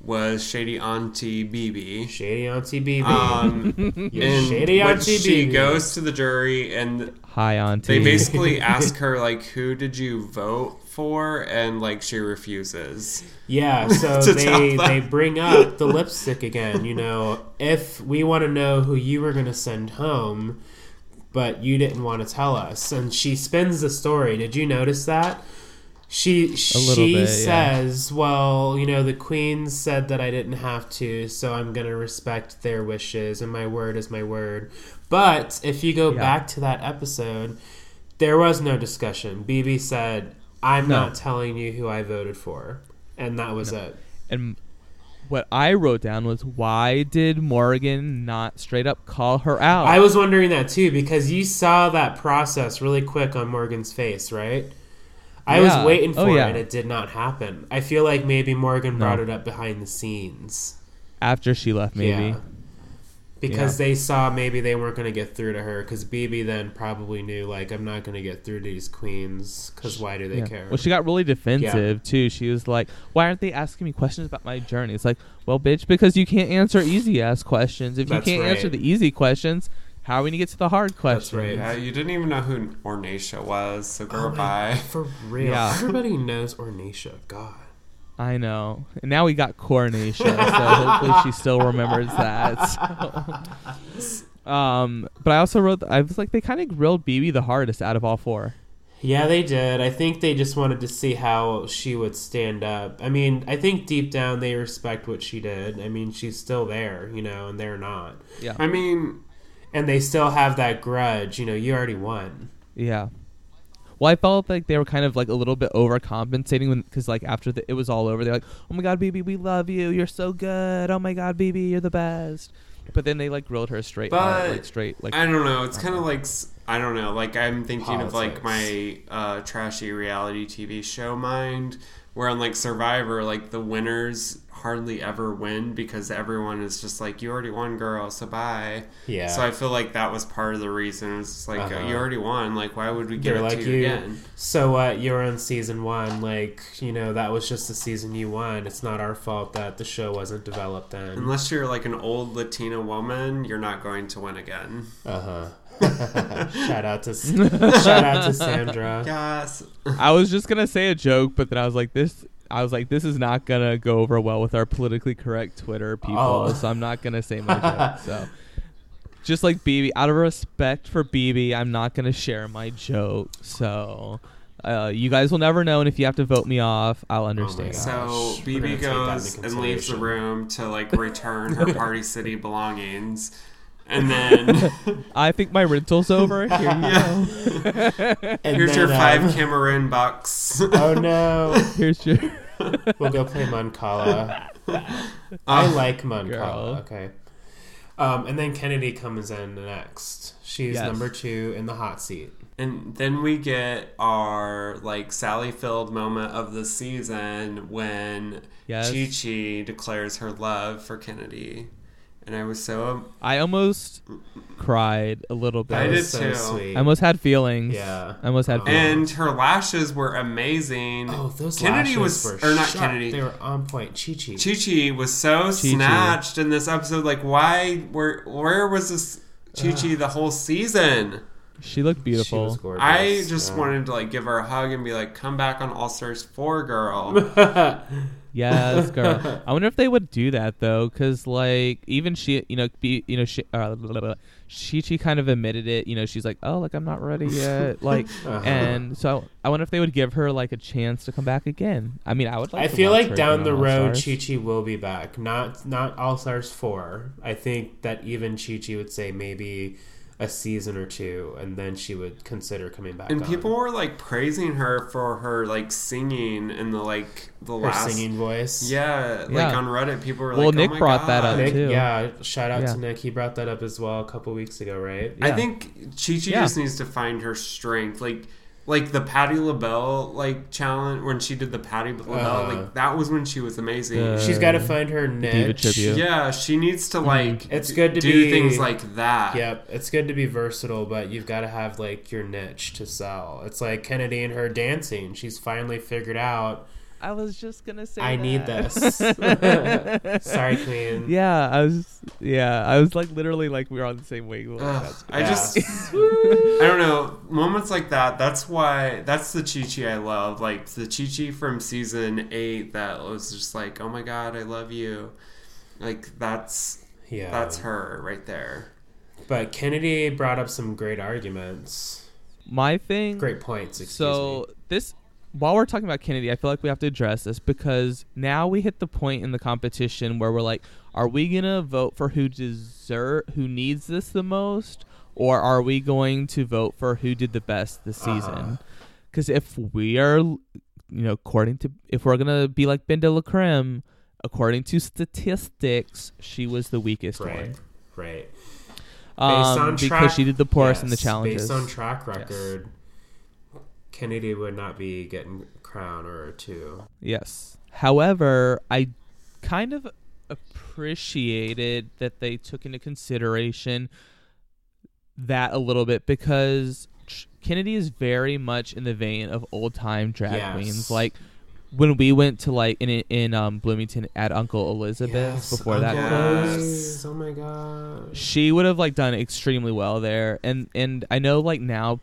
was Shady Auntie BB. Shady Auntie BB. Um, you shady which Auntie she BB. goes to the jury and Hi, auntie. they basically ask her like, "Who did you vote for?" and like she refuses. Yeah, so to they tell they bring up the lipstick again. You know, if we want to know who you were going to send home, but you didn't want to tell us, and she spins the story. Did you notice that? She she bit, yeah. says, "Well, you know, the queen said that I didn't have to, so I'm going to respect their wishes, and my word is my word." But if you go Yeah. back to that episode, there was no discussion. BB said, "I'm No. not telling you who I voted for." And that was it. And what I wrote down was why did Morgan not straight up call her out? I was wondering that too because you saw that process really quick on Morgan's face, right? I Yeah. was waiting oh, for Oh, yeah. it. It did not happen. I feel like maybe Morgan No. brought it up behind the scenes. after she left, maybe. Yeah. Because they saw maybe they weren't going to get through to her. Because BB then probably knew, like, I'm not going to get through to these queens. Because why do they care? Well, she got really defensive too. She was like, "Why aren't they asking me questions about my journey?" It's like, "Well, bitch, because you can't answer easy ass questions. If That's you can't answer the easy questions, how are we gonna get to the hard questions?" right. Yeah, you didn't even know who Ornacia was, so girl, Oh my- bye. For real. Yeah. Everybody knows Ornacia. God. I know. And now we got Coronation, so hopefully she still remembers that. So. Um, but I also wrote. I was like, they kind of grilled BB the hardest out of all four. Yeah, they did. I think they just wanted to see how she would stand up. I mean, I think deep down they respect what she did. I mean, she's still there, you know, and they're not. Yeah. I mean, And they still have that grudge, you know, you already won. Yeah. Well, I felt like they were kind of like a little bit overcompensating when, because like after the, it was all over, they're like, "Oh my God, BB, we love you. You're so good. Oh my God, BB, you're the best." But then they like grilled her straight, But like straight, like I don't know. It's kind of like I don't know. Like I'm thinking of like my uh, trashy reality TV show mind, where on like Survivor, like the winners hardly ever win because everyone is just like, "You already won, girl, so bye." Yeah. So I feel like that was part of the reason. It was just like Uh-huh. you already won. Like why would we give They're it like to you, you. again? So what? You're on season one. Like, you know, that was just the season you won. It's not our fault that the show wasn't developed then. Unless you're like an old Latina woman, you're not going to win again. Uh huh. shout out to shout out to Sandra. Yes. I was just gonna say a joke, but then I was like, this. I was like, this is not gonna go over well with our politically correct Twitter people, Oh. so I'm not gonna say my joke. So, just like BB, out of respect for BB, I'm not gonna share my joke. So, uh, you guys will never know, and if you have to vote me off, I'll understand. gosh. So BB goes and leaves the room to like return her Party City belongings, and then I think my rental's over. Here you Yeah. go. And here's your five um, Cameroon bucks. Oh no. Here's your. We'll go play Mancala. I Uh, like Mancala. Girl. Okay. Um, and then Kennedy comes in next. She's Yes. number two in the hot seat. and then we get our like Sally Field moment of the season when Yes. Chi Chi declares her love for Kennedy, and I was so um, I almost cried a little bit. I did so too. sweet. I almost had feelings. Yeah. I almost had Oh. feelings. and her lashes were amazing. Oh, those Kennedy lashes was were or not sharp. Kennedy. They were on point. Chi Chi. Chi Chi was so Chi-Chi. snatched in this episode. Like, why? Where? Where was this Chi Chi the whole season? She looked beautiful. She was beautiful. gorgeous. I just Yeah. wanted to like give her a hug and be like, "Come back on All Stars four, girl." Yes, girl. I wonder if they would do that though, because like even she, you know, be you know, she, uh, blah, blah, blah. she she kind of admitted it. You know, she's like, oh, like I'm not ready yet. Like, Uh-huh. and so I wonder if they would give her like a chance to come back again. I mean, I would. like I feel like down the road. Chi Chi will be back. Not not All Stars four. I think that even Chi Chi would say maybe a season or two, and then she would consider coming back. and on. people were like praising her for her like singing in the like the her last. singing voice. Yeah, like on Reddit, people were like, Well, like, Nick oh my brought that up, Nick, too. yeah. Shout out Yeah. to Nick. He brought that up as well a couple weeks ago, right? I think Chi Chi Yeah. just needs to find her strength. Like like the Patti LaBelle like challenge when she did the Patti LaBelle, Uh-huh. like that was when she was amazing. The- She's got to find her niche. yeah, she needs to like It's good to do be- things like that. Yep, it's good to be versatile, but you've got to have like your niche to sell. It's like Kennedy and her dancing. She's finally figured out. I was just gonna say. I need this. Sorry, Queen. Yeah, I was. Yeah, I was like literally like we were on the same wavelength. Ugh, I Yeah. just I don't know moments like that. That's why that's the Chi Chi I love. Like the Chi Chi from season eight that was just like, oh my god, I love you. Like that's Yeah, that's her right there. But Kennedy brought up some great arguments, My thing. great points. Excuse so this while we're talking about Kennedy, I feel like we have to address this because now we hit the point in the competition where we're like, are we gonna vote for who deserve who needs this the most, or are we going to vote for who did the best this Uh-huh. season? Because if we are, you know, according to if we're gonna be like BenDeLaCreme, according to statistics, she was the weakest. Right, one. right. Um, on because track- she did the poorest in the challenges. Based on track record, Kennedy would not be getting crown or two. Yes. However, I kind of appreciated that they took into consideration that a little bit because Kennedy is very much in the vein of old time drag Yes. queens. Like when we went to like in in um, Bloomington at Uncle Elizabeth Yes, before that Uncle closed. Oh my gosh. She would have like done extremely well there, and and I know like now,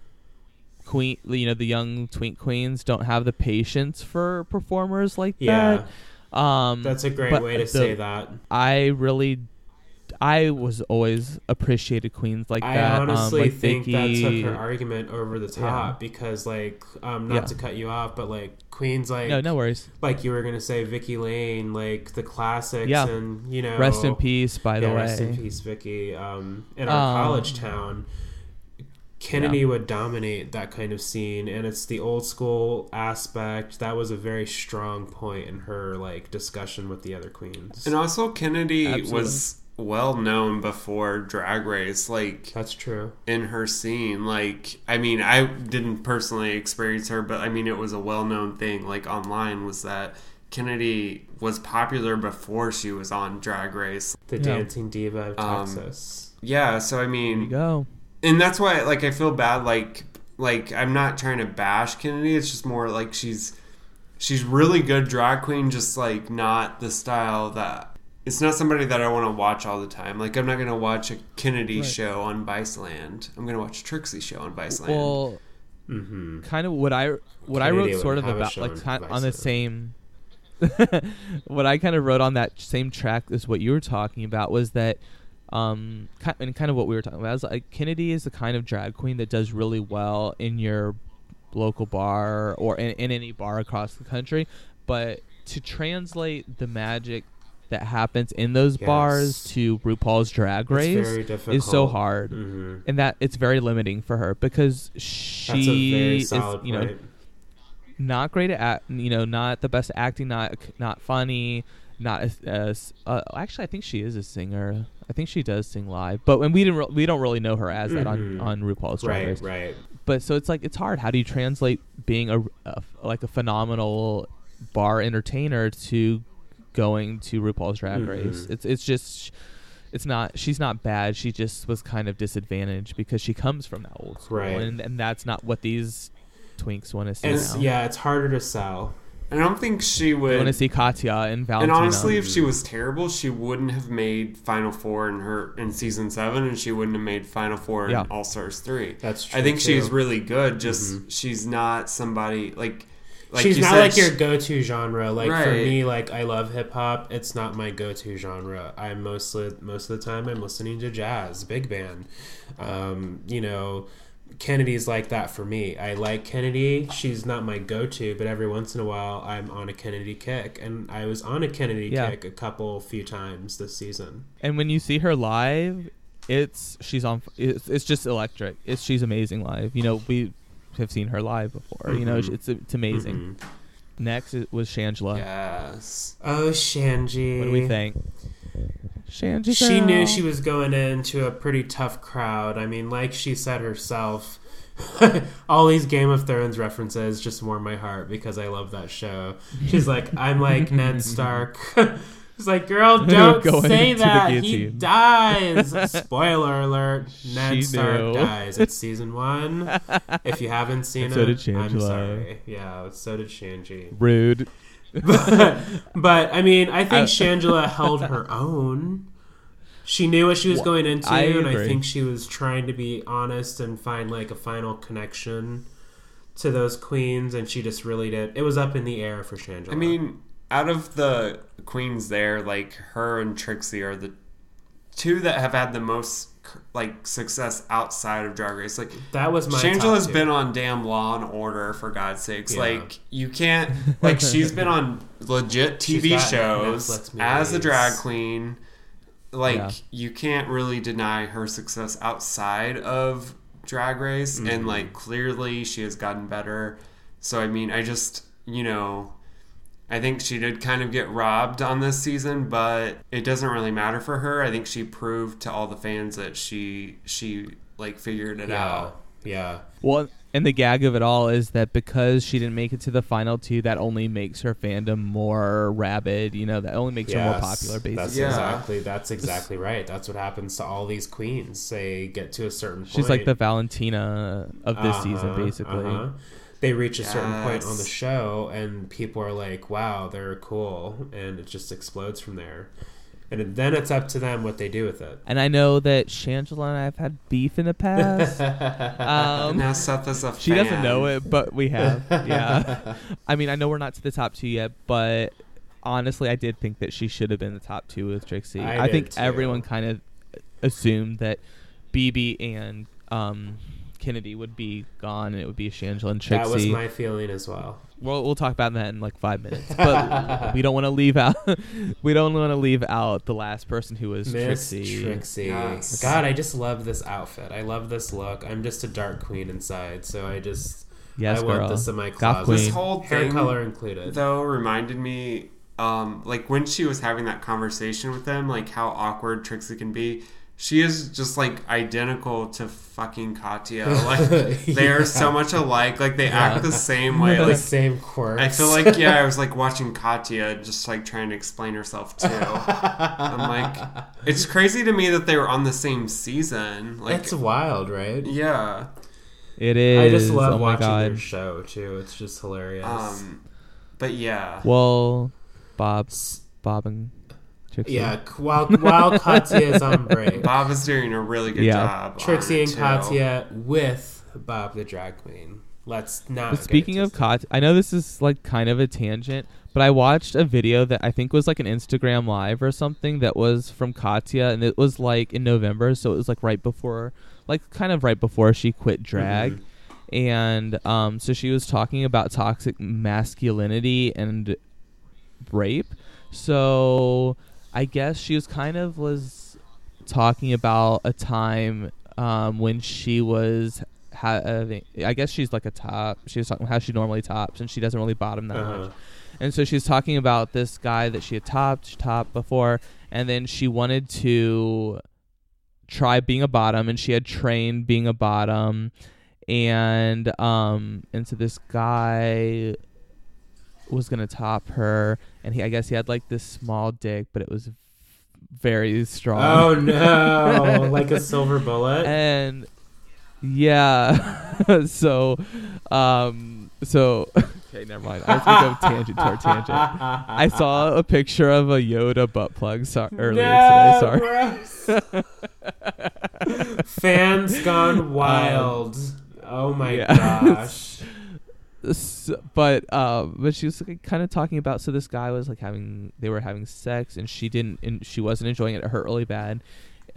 queen, you know the young twink queens don't have the patience for performers like Yeah, that. Um, that's a great way to the- say that. I really, I was always appreciated queens like I that. I honestly um, like think Vicky, that took her argument over the top Yeah. because, like, um, not Yeah. to cut you off, but like queens like No, no worries. like you were gonna say Vicky Lane, like the classics, Yeah. and you know, Rest in peace, by the way. rest in peace, Vicky. Um, in our Um, college town, Kennedy would dominate that kind of scene, and it's the old school aspect. That was a very strong point in her like discussion with the other queens. And also, Kennedy Absolutely. was well known before Drag Race, like That's true. in her scene. Like, I mean, I didn't personally experience her, but I mean, it was a well known thing, like online, was that Kennedy was popular before she was on Drag Race. The Yeah. dancing diva of Um, Texas. Yeah, so I There you mean, go. And that's why, like, I feel bad, like, like I'm not trying to bash Kennedy. It's just more like she's she's really good drag queen, just like not the style that. It's not somebody that I want to watch all the time. Like I'm not gonna watch a Kennedy Right. show on Viceland. I'm gonna watch a Trixie show on Viceland. Well, Mm-hmm. kind of what I what I wrote sort of about like on kind on the same what I kind of wrote on that same track is what you were talking about was that um and kind of what we were talking about. I was like Kennedy is the kind of drag queen that does really well in your local bar or in, in any bar across the country, but to translate the magic that happens in those bars to RuPaul's Drag Race it's very difficult. is so hard. Mm-hmm. And that it's very limiting for her because she is, you know, point. not great at you know, not the best acting, not not funny, not as, as uh, actually I think she is a singer. I think she does sing live, but when we didn't re- we don't really know her as that on Mhm. on RuPaul's Drag Right, Race. right. right. But so it's like it's hard. How do you translate being a, a like a phenomenal bar entertainer to going to RuPaul's Drag Mhm. Race? It's it's just it's not she's not bad. She just was kind of disadvantaged because she comes from that old school, Right. and and that's not what these twinks want to see And now. it's, yeah, it's harder to sell. I don't think she They want to see Katya and Valentina. And honestly, if she was terrible, she wouldn't have made Final Four in her in season seven, and she wouldn't have made Final Four in Yeah. All Stars three. That's true. I think she's really good. Just Mhm. she's not somebody like. like she's you not said, like your go-to genre. Like for me, like I love hip hop. It's not my go-to genre. I'm mostly most of the time I'm listening to jazz, big band. Um, you know, Kennedy's like that for me. I like Kennedy. She's not my go-to, but every once in a while I'm on a Kennedy kick, and I was on a Kennedy Yeah. kick a couple few times this season. and when you see her live, it's she's on. It's, it's just electric. It's she's amazing live. You know we have seen her live before. You know Mhm. it's it's amazing. Mhm. Next it was Shangela. Yes. Oh, Shanji. What do we think? Shanji. She knew she was going into a pretty tough crowd. I mean, like she said herself, all these Game of Thrones references just warm my heart because I love that show. She's like, I'm like Ned Stark. It's like, girl, don't say that. He dies. Spoiler alert: Ned She Stark knew. dies. It's season one. If you haven't seen And so it, did I'm sorry. Yeah, so did Shanji rude. But, but I mean, I think I- Shangela held her own. She knew what she was Well, going into, I and I think she was trying to be honest and find like a final connection to those queens, and she just really did. It was up in the air for Shangela. I mean, out of the queens there, like her and Trixie are the two that have had the most like success outside of Drag Race. Like that was my. Shangela's been on damn Law and Order for God's sakes. Yeah. Like you can't like she's been on legit TV shows as a drag queen. Like Yeah. you can't really deny her success outside of Drag Race, Mm-hmm. and like clearly she has gotten better. So I mean, I just you know. I think she did kind of get robbed on this season, but it doesn't really matter for her. I think she proved to all the fans that she she like figured it Yeah, out. yeah. Well, and the gag of it all is that because she didn't make it to the final two, that only makes her fandom more rabid. You know, that only makes her more Yes, popular. That's Basically, Yeah. exactly that's exactly right. That's what happens to all these queens. They get to a certain point. she's like the Valentina of this season, Uh-huh, basically. uh-huh. They reach a certain point on the show, and people are like, "Wow, they're cool," and it just explodes from there. And then it's up to them what they do with it. And I know that Shangela and I have had beef in the past. um, now Seth is a she doesn't know it, but we have. Yeah. I mean, I know we're not to the top two yet, but honestly, I did think that she should have been the top two with Trixie. I I, did think too. everyone kind of assumed that BB and um, Kennedy would be gone, and it would be Shangela and Trixie. That was my feeling as well. Well, we'll talk about that in like five minutes, but we don't want to leave out. we don't want to leave out the last person who was Miss Trixie. Trixie. Yes. God, I just love this outfit. I love this look. I'm just a dark queen inside, so I just Yes, I girl. want this in my closet. This whole Hair thing, color included. though, reminded me, um, like when she was having that conversation with them, like how awkward Trixie can be. She is just like identical to fucking Katya. Like they are so much alike. Like they Yeah. act the same way. the Like same quirks. I feel like yeah, I was like watching Katya just like trying to explain herself too. I'm like, it's crazy to me that they were on the same season. Like, That's wild, right? yeah. It is. I just love oh watching their show too. It's just hilarious. Um, but yeah, Well, Bob, Bob and Trixie. yeah, while while Katya is on break, Bob is doing a really good Yeah. job. Trixie and too. Katya with Bob the drag queen. Let's not. But speaking of twisted. Kat, I know this is like kind of a tangent, but I watched a video that I think was like an Instagram live or something that was from Katya, and it was like in November, so it was like right before, like kind of right before she quit drag. Mhm. And um, so she was talking about toxic masculinity and rape. So I guess she was kind of was talking about a time um, when she was having. I guess she's like a top. She was talking how she normally tops, and she doesn't really bottom that Uh-huh. much. And so she's talking about this guy that she had topped, she topped before, and then she wanted to try being a bottom, and she had trained being a bottom, and um, and so this guy was gonna top her, and he I guess he had like this small dick, but it was very strong. Oh no! like a silver bullet. and yeah, so um, so okay, never mind. I was gonna go tangent toward tangent. I saw a picture of a Yoda butt plug so- earlier no, today. Sorry. Fans gone wild. oh my yeah. gosh. S- but uh, but she was like, kind of talking about so this guy was like having they were having sex and she didn't and she wasn't enjoying it. It hurt really bad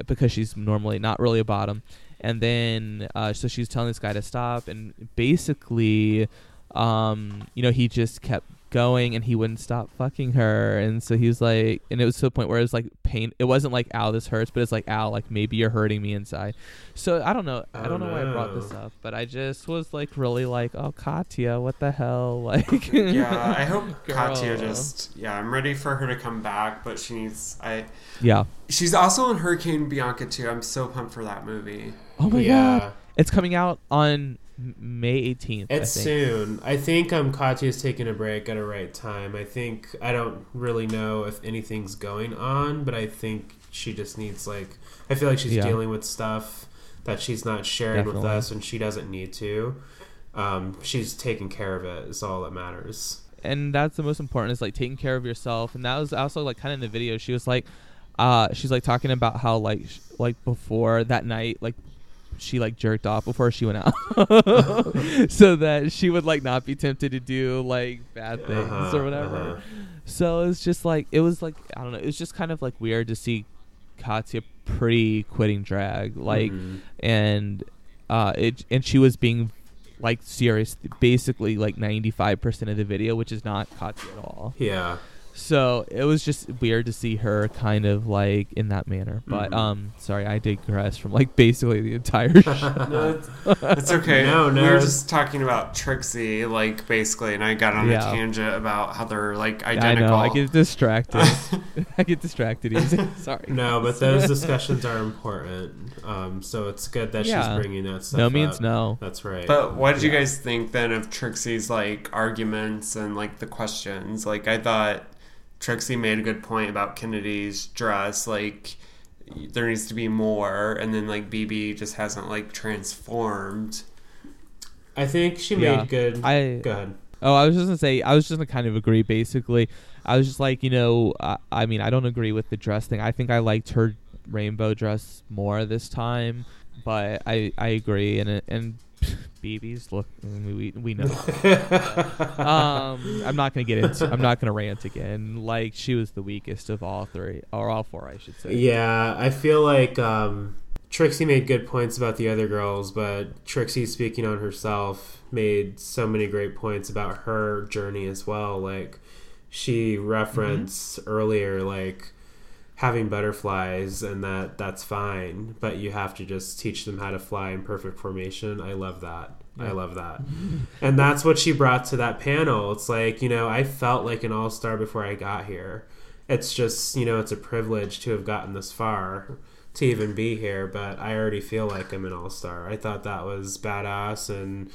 because she's normally not really a bottom. And then uh, so she's telling this guy to stop and basically, um, you know, he just kept going and he wouldn't stop fucking her and so he was like and it was to the point where it was like pain it wasn't like ow this hurts but it's like ow like maybe you're hurting me inside so i don't know i Oh, don't know why i brought this up but i just was like really like oh katya what the hell like Yeah, I hope Katya just yeah. I'm ready for her to come back, but she needs. I yeah she's also in Hurricane Bianca too. I'm so pumped for that movie. oh my yeah. god it's coming out on M- may 18th It's I think. soon. I think um Katya's taking a break at a right time. I think I don't really know if anything's going on, but I think she just needs like I feel like she's Yeah. dealing with stuff that she's not sharing with us and she doesn't need to. Um, she's taking care of it is all that matters. and that's the most important is like taking care of yourself and that was also like kind of in the video she was like uh she's like talking about how like sh- like before that night like she like jerked off before she went out so that she would like not be tempted to do like bad things Uh-huh, or whatever uh-huh. so it's just like it was like i don't know it was just kind of like weird to see katya pre quitting drag like Mhm. and uh it and she was being like serious basically like 95% of the video which is not Katya at all yeah. So it was just weird to see her kind of like in that manner but Mhm. um sorry i digress from like basically the entire show No, it's, it's okay. No, no, We were just talking about Trixie, like basically, and I got on Yeah. a tangent about how they're like i identical. know i get distracted i get distracted easy sorry No, but those discussions are important. Um, so it's good that Yeah. she's bringing that stuff no means up. no That's right. But what did you guys think then of Trixie's like arguments and like the questions? Like I thought Trixie made a good point about Kennedy's dress. Like there needs to be more, and then like BB just hasn't like transformed. I think she Yeah. made good. i Go ahead. Oh, I was just gonna say, I was just gonna kind of agree. Basically, I was just like, you know, I, I mean, I don't agree with the dress thing. I think I liked her rainbow dress more this time, but I I agree, and and BBs. Look, we we know. um, I'm not gonna get into. I'm not gonna rant again. Like she was the weakest of all three, or all four, I should say. Yeah, I feel like um, Trixie made good points about the other girls, but Trixie speaking on herself made so many great points about her journey as well. Like she referenced earlier, like having butterflies and that that's fine, but you have to just teach them how to fly in perfect formation. I love that. I love that. and that's what she brought to that panel. It's like, you know, I felt like an all star before I got here. It's just, you know, it's a privilege to have gotten this far to even be here, but I already feel like I'm an all star. I thought that was badass and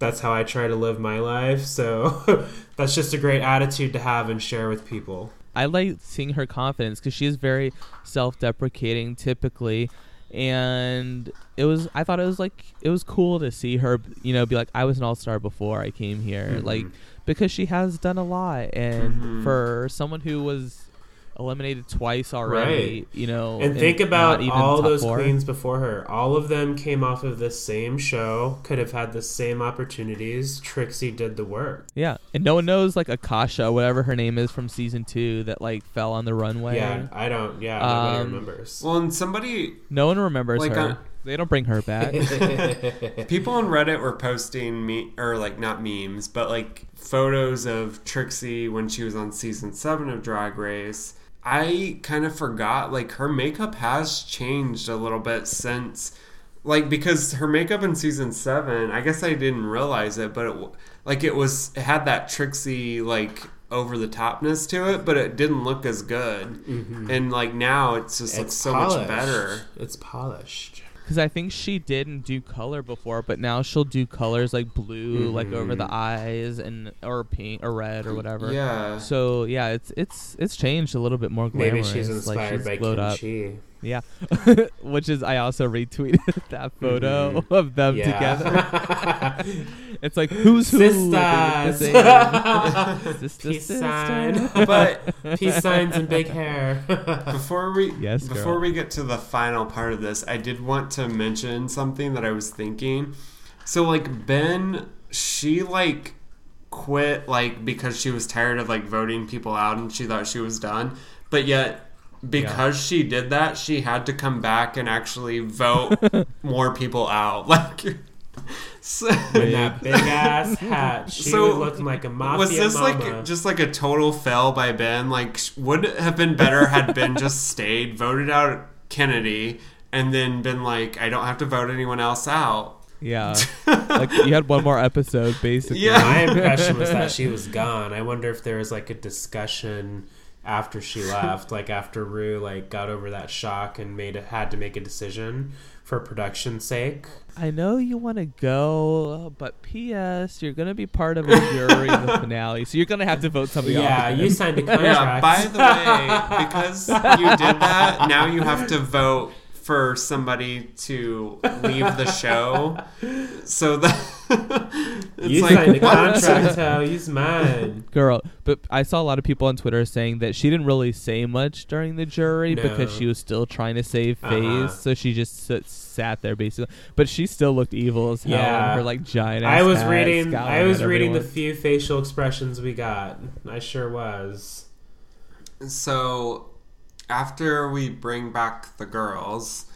that's how I try to live my life. So that's just a great attitude to have and share with people. I like seeing her confidence because she is very self-deprecating typically, and it was. I thought it was like it was cool to see her, you know, be like, I was an all-star before I came here, Mhm. like because she has done a lot, and Mhm. for someone who was eliminated twice already, you know, And think about all top those four. queens before her. All of them came off of the same show, could have had the same opportunities. Trixie did the work. Yeah, and no one knows like Akasha, whatever her name is from season two, that like fell on the runway. Yeah, I don't. Yeah, nobody Um, remembers. Well, and somebody, No one remembers Like, her. uh, they don't bring her back. people on Reddit were posting me or like not memes, but like photos of Trixie when she was on season seven of Drag Race. I kind of forgot like her makeup has changed a little bit since. Like because her makeup in season seven, I guess I didn't realize it, but it, like it was it had that Trixie like over the topness to it, but it didn't look as good. Mm-hmm. And like now, it's just looks so much better. It's polished. Because I think she didn't do color before, but now she'll do colors like blue, like over the Mhm. eyes, and or pink or red or whatever. Yeah. So yeah, it's it's it's changed a little bit more Glamorous. Maybe she's like inspired she's by glowed up. Kimchi. Yeah, which is I also retweeted that photo mm-hmm. of them together. It's like who's who? Sisters. They look the same. Sister, Peace sister. sign. But Peace signs and big hair. before we Yes, before girl. we get to the final part of this, I did want to mention something that I was thinking. So like Ben, she like quit like because she was tired of like voting people out and she thought she was done. But yet because she did that, she had to come back and actually vote more people out. Like so, In that big ass hat, she So, was looking like a mafia was this mama. like just like a total fail by Ben? Like, would it have been better had Ben just stayed, voted out Kennedy, and then been like, I don't have to vote anyone else out? Yeah, like you had one more episode basically. Yeah. My impression was that she was gone. I wonder if there was like a discussion after she left, like after Ru like got over that shock and made it had to make a decision for production's sake. I know you want to go, but P.S. You're gonna be part of a jury in the finale, so you're gonna have to vote somebody off. Yeah, off. you signed a Yeah. contract. By the way, because you did that, now you have to vote for somebody to leave the show. So that it's you like signed a contract, how use mine. girl. But I saw a lot of people on Twitter saying that she didn't really say much during the jury because she was still trying to save face, Uh-huh. so she just sit, sat there basically. But she still looked evil as hell Yeah. in her like giant. I was hat, reading I was at reading the few facial expressions we got. I sure was. So, after we bring back the girls,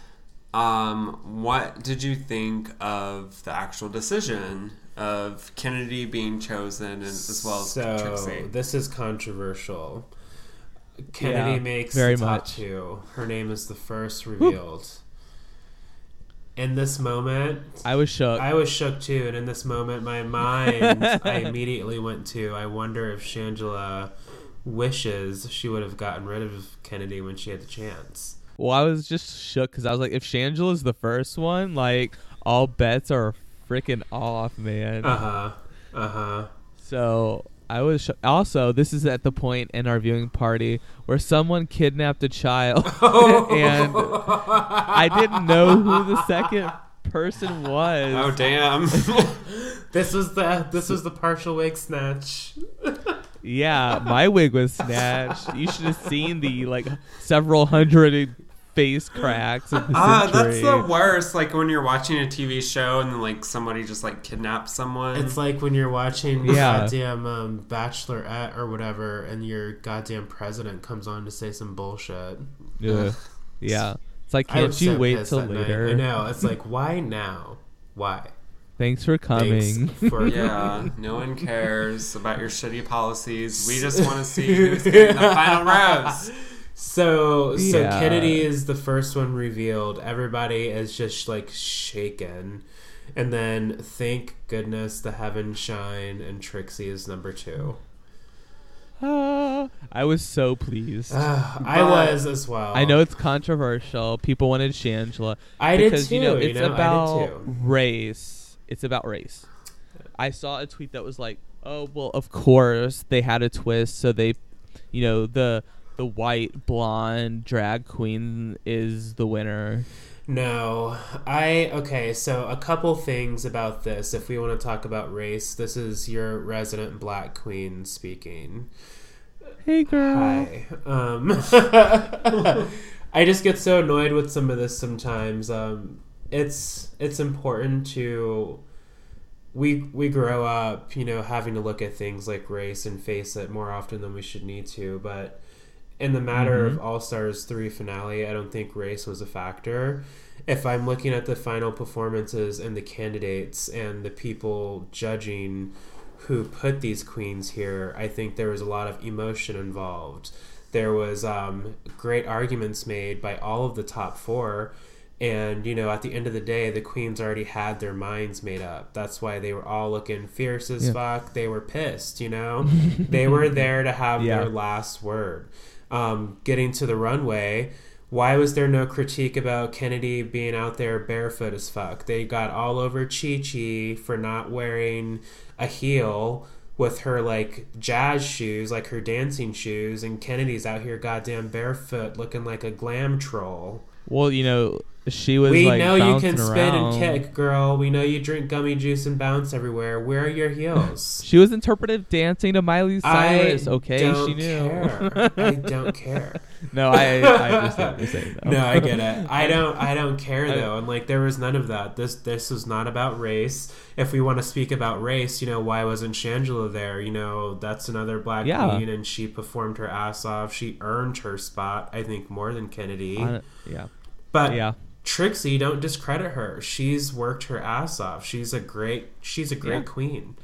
um, what did you think of the actual decision of Kennedy being chosen and, as well as so Trixie? this is controversial. Kennedy Yeah, makes very the much. two. Her name is the first revealed. In this moment, I was shook. I was shook too, and in this moment, my mind I immediately went to. I wonder if Shangela wishes she would have gotten rid of Kennedy when she had the chance. Well, I was just shook because I was like, if Shangela's the first one, like all bets are freaking off, man. Uh huh. Uh huh. So I was sho- also. This is at the point in our viewing party where someone kidnapped a child, and I didn't know who the second person was. oh damn! This was the this was the partial wig snatch. Yeah, my wig was snatched. You should have seen the like several hundred face cracks. At the Ah, that's the worst. Like when you're watching a TV show and then like somebody just like kidnaps someone. It's like when you're watching Yeah. goddamn um, Bachelorette or whatever, and your goddamn president comes on to say some bullshit. Yeah, Yeah. It's like, can't you so wait pissed till that night. later? I know. It's like, why now? Why? Thanks for coming. Thanks for yeah, no one cares about your shitty policies. We just want to see who's getting the final rose. So, so Yeah. Kennedy is the first one revealed. Everybody is just like shaken, and then thank goodness the heavens shine, and Trixie is number two. Ah, I was so pleased. Ah, I was as well. I know it's controversial. People wanted Shangela I did because too. you know you it's know, I did about too. race. It's about race. I saw a tweet that was like, "Oh well, of course they had a twist, so they, you know, the the white blonde drag queen is the winner." No, I okay. So a couple things about this. If we want to talk about race, this is your resident black queen speaking. Hey girl. Hi. Um, I just get so annoyed with some of this sometimes. Um, it's it's important to we we grow up, you know, having to look at things like race and face it more often than we should need to. But in the matter of All Stars three finale, I don't think race was a factor. If I'm looking at the final performances and the candidates and the people judging who put these queens here, I think there was a lot of emotion involved. There was um, great arguments made by all of the top four, and you know, at the end of the day, the queens already had their minds made up. That's why they were all looking fierce as Yeah. fuck. They were pissed, you know. they were there to have Yeah. their last word. Um, getting to the runway, why was there no critique about Kennedy being out there barefoot as fuck? They got all over Chi Chi for not wearing a heel with her like jazz shoes, like her dancing shoes, and Kennedy's out here goddamn barefoot looking like a glam troll. Well, you know, she was we like know you can spin around. and kick, girl. We know you drink gummy juice and bounce everywhere. Where are your heels? She was interpretive dancing to Miley Cyrus. I okay, don't she knew. care. I don't care. no, I, I understand what you're saying. Though. No, I get it. I don't. I don't care though. And like, there was none of that. This this was not about race. If we want to speak about race, you know, why wasn't Shangela there? You know, that's another black Yeah. queen, and she performed her ass off. She earned her spot. I think more than Kennedy. Hon- yeah, but yeah. Trixie, don't discredit her. She's worked her ass off. She's a great. She's a great Yeah. queen.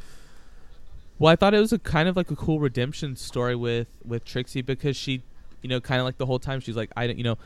Well, I thought it was a kind of like a cool redemption story with with Trixie because she, you know, kind of like the whole time she's like, I don't, you know,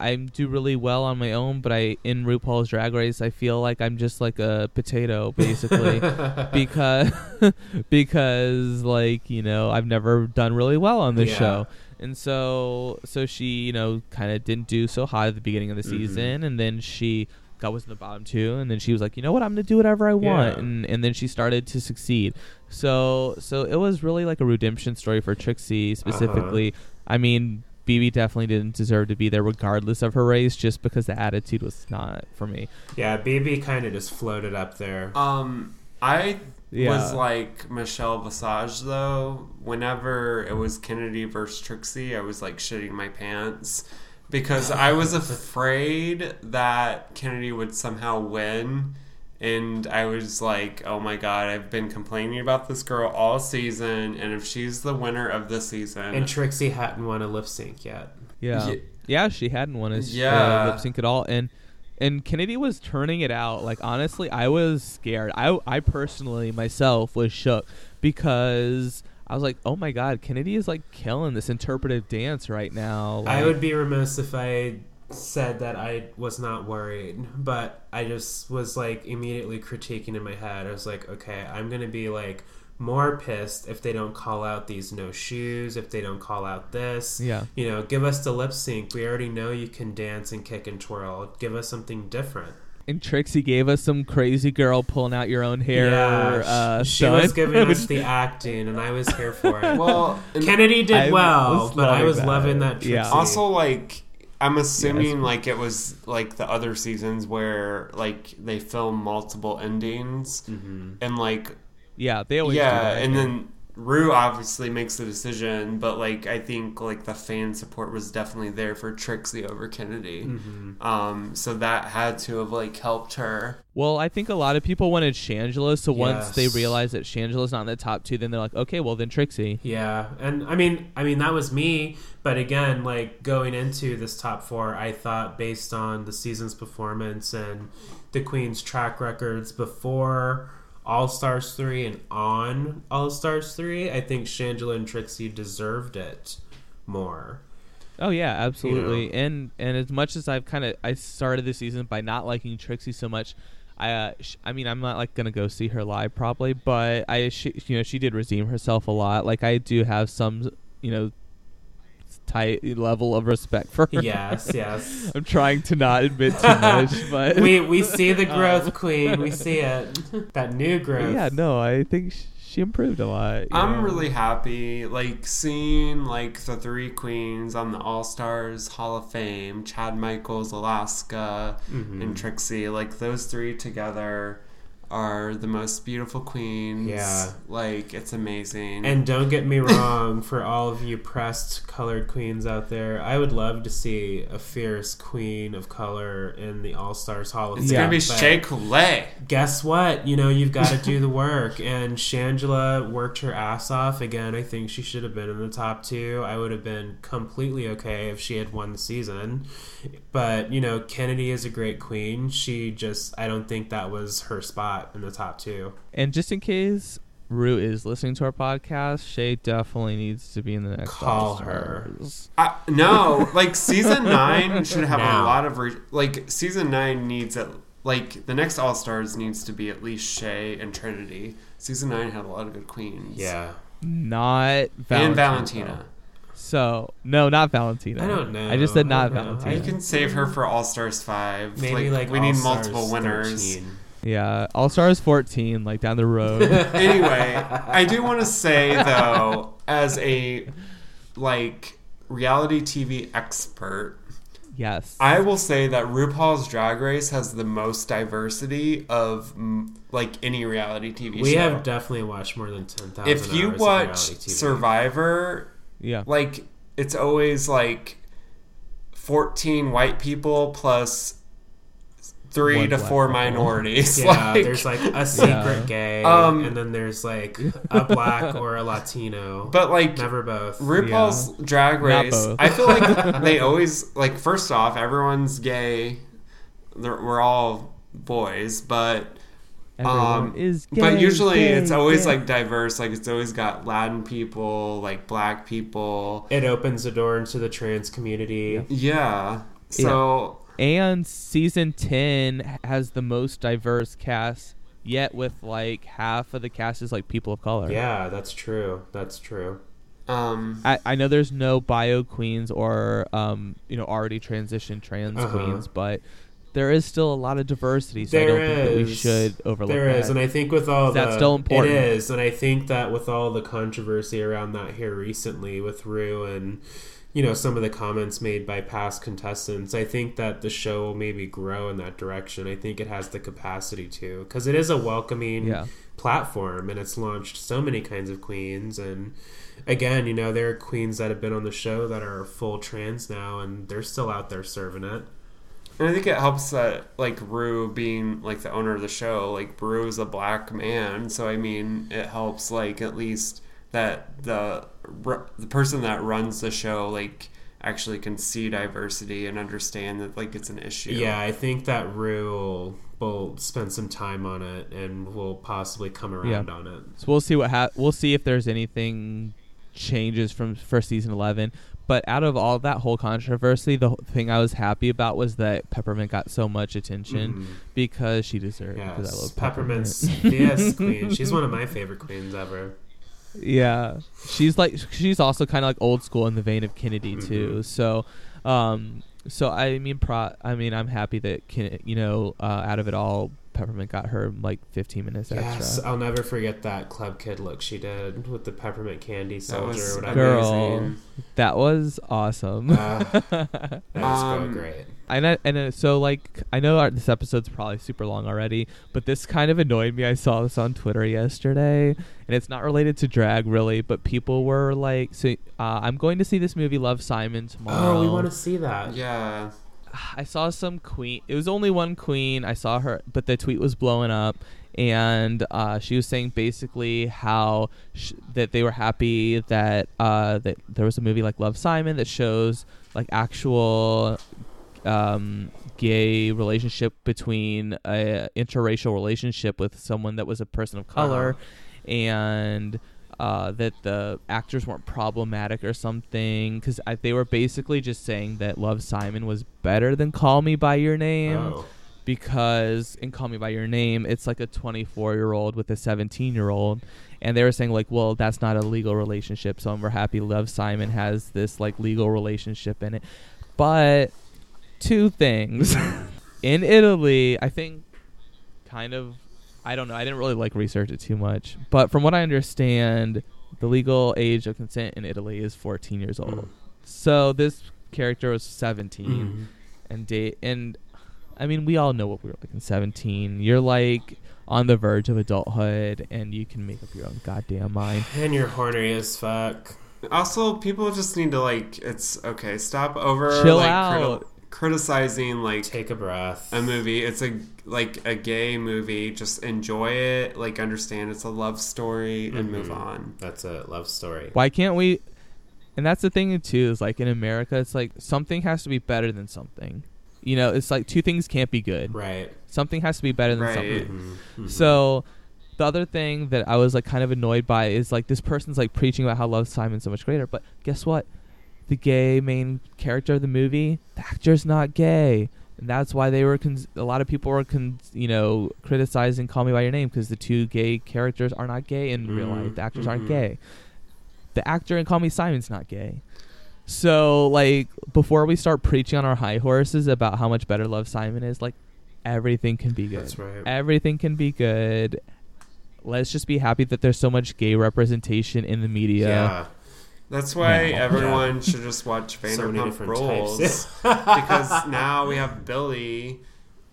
I do really well on my own, but I in RuPaul's Drag Race, I feel like I'm just like a potato basically because because like you know I've never done really well on this Yeah. show. And so, so she, you know, kind of didn't do so hot at the beginning of the Mhm. season, and then she got was in the bottom two, and then she was like, you know what, I'm gonna do whatever I want, Yeah. and and then she started to succeed. So, so it was really like a redemption story for Trixie specifically. I mean, BB definitely didn't deserve to be there, regardless of her race, just because the attitude was not for me. Yeah, BB kind of just floated up there. Um, I Yeah. was like Michelle Visage though. Whenever it was Kennedy versus Trixie, I was like shitting my pants because I was afraid that Kennedy would somehow win. And I was like, oh my god, I've been complaining about this girl all season. And if she's the winner of this season, And Trixie hadn't won a lip sync yet. Yeah, yeah, she hadn't won a Yeah. uh, lip sync at all, and and Kennedy was turning it out. Like honestly, I was scared. I I personally myself was shook because I was like, oh my god, Kennedy is like killing this interpretive dance right now. I would be remiss if I said that I was not worried, but I just was like immediately critiquing in my head. I was like, okay, I'm gonna be like more pissed if they don't call out these no shoes, if they don't call out this. Yeah. You know, give us the lip sync. We already know you can dance and kick and twirl. Give us something different. And Trixie gave us some crazy girl pulling out your own hair. yeah, uh, she was giving us the acting, and I was here for it. well, Kennedy did I well, but I was that. loving that. Trixie. Yeah. Also, like, I'm assuming Yes. like it was like the other seasons where like they film multiple endings Mhm. and like yeah, they always do yeah, and then Ru obviously makes the decision, but like I think like the fan support was definitely there for Trixie over Kennedy. Mm-hmm. Um, so that had to have like helped her. Well, I think a lot of people wanted Shangela, so once they Yes. realize that Shangela's not in the top two, then they're like, okay, well then Trixie. Yeah, and I mean, I mean that was me. But again, like going into this top four, I thought based on the season's performance and the Queen's track records before All Stars three and on All Stars three, I think Shangela and Trixie deserved it more. Oh yeah, absolutely. And and as much as I've kind of I started the season by not liking Trixie so much, I uh, sh- I mean I'm not like gonna go see her live probably, but I she, you know she did redeem herself a lot. Like I do have some you know tight level of respect for her. Yes, yes. I'm trying to not admit too much, but we we see the growth, Queen. We see it. That new growth. yeah, no, I think she improved a lot. I'm know? really happy, like seeing like the three queens on the All Stars Hall of Fame, Chad Michaels, Alaska, Mhm. and Trixie. Like those three together are the most beautiful queens. Yeah. like it's amazing. And don't get me wrong, for all of you pressed colored queens out there, I would love to see a fierce queen of color in the All Stars Hall of Fame. it's gonna be but Shea Coulee. Guess what? You know, you've got to do the work. And Shangela worked her ass off. Again, I think she should have been in the top two. I would have been completely okay if she had won the season. But, you know, Kennedy is a great queen. She just, I don't think that was her spot in the top two. And just in case Ru is listening to our podcast, Shea definitely needs to be in the next Call All-Stars. Uh, no, like season nine should have Now. a lot of re- like season nine needs at like the next All Stars needs to be at least Shea and Trinity. Season nine had a lot of good queens. Yeah. Not Valentina. and Valentina. So no, not Valentina. I don't know. I just said I not. Valentina. You can save her for All Stars five. Maybe like, we need All-Stars multiple winners. 13. Yeah, All Stars 14, like down the road. anyway, I do want to say though, as a like reality TV expert, yes. I will say that RuPaul's Drag Race has the most diversity of like any reality TV show. We show. have definitely watched more than 10,000 if you hours of watch reality Survivor, yeah. like it's always like 14 white people plus three One to four couple. minorities. Yeah, like, there's like a secret Yeah. gay, Um, and then there's like a black or a Latino. but like never both. RuPaul's Drag Not Race. I feel like they always like. First off, everyone's gay. They're, we're all boys, but Everyone um, is gay, but usually gay, it's always gay. like diverse. Like it's always got Latin people, like black people. It opens the door into the trans community. Yeah. So And season 10 has the most diverse cast yet with like half of the cast is like people of color. Yeah, that's true. That's true. um I, I know there's no bio queens or um you know already transitioned trans Uh-huh. queens, but there is still a lot of diversity, so I don't think that we should overlook There that. is, and I think with all Is that the still important? It is, and I think that with all the controversy around that here recently with Ru and you know some of the comments made by past contestants, I think that the show will maybe grow in that direction. I think it has the capacity to because it is a welcoming yeah. platform and it's launched so many kinds of queens and again you know there are queens that have been on the show that are full trans now and they're still out there serving it and I think it helps that like Ru being like the owner of the show, like Ru is a black man, so I mean it helps like at least that the ru- the person that runs the show like actually can see diversity and understand that like it's an issue. yeah i think that Ru will, will spend some time on it and will possibly come around on it So we'll see what ha- we'll see if there's anything changes from first season 11. But out of all that whole controversy, the thing I was happy about was that Peppermint got so much attention Mhm. because she deserved. it, Because I yes love peppermint's Peppermint. yes queen she's one of my favorite queens ever Yeah, she's like she's also kind of like old school in the vein of Kennedy too. Mhm. So, um, so I mean, pro. I mean, I'm happy that Ken, you know, uh, out of it all, Peppermint got her like 15 minutes extra. Yes, extra. I'll never forget that club kid look she did with the peppermint candy That soldier was or whatever. Girl. amazing. That was awesome. Uh, that was so Um, great. I and uh, so like I know our, this episode's probably super long already, but this kind of annoyed me. I saw this on Twitter yesterday, and it's not related to drag really, but people were like, "So uh, I'm going to see this movie Love Simon tomorrow." Oh, we want to see that. Yeah. I saw some queen. It was only one queen. I saw her, but the tweet was blowing up, and uh, she was saying basically how sh- that they were happy that uh, that there was a movie like Love Simon that shows like actual um, gay relationship between a interracial relationship with someone that was a person of color, and uh, that the actors weren't problematic or something because they were basically just saying that Love Simon was better than Call Me by Your Name Oh. because in Call Me by Your Name it's like a 24 year old with a 17 year old and they were saying like well that's not a legal relationship so we're happy Love Simon has this like legal relationship in it but two things in Italy I think kind of I don't know I didn't really like research it too much but from what I understand the legal age of consent in Italy is 14 years old Mm. so this character was 17 Mhm. and date and I mean we all know what we were like in 17 you're like on the verge of adulthood and you can make up your own goddamn mind And you're horny as fuck. Also, people just need to like. It's okay. Stop over Chill like out. Criticizing like Take a breath. a movie. It's a like a gay movie. Just enjoy it. Like understand it's a love story and move Mhm. on. That's a love story. why can't we and that's the thing too is like in America it's like something has to be better than something you know it's like two things can't be good Right. something has to be better than Right. something Mhm. Mhm. So the other thing that I was like kind of annoyed by is like this person's like preaching about how Love Simon's so much greater, but guess what? The gay main character of the movie, the actor's not gay. And that's why they were cons- a lot of people were con- you know criticizing Call Me by Your Name because the two gay characters are not gay in real Mhm. life. The actors aren't Mhm. gay. The actor in Call Me Simon's not gay. So like before we start preaching on our high horses about how much better Love Simon is, like everything can be good That's right. everything can be good. Let's just be happy that there's so much gay representation in the media. yeah. That's why No. everyone should just watch So many Vanderpump different Rules because now we have Billie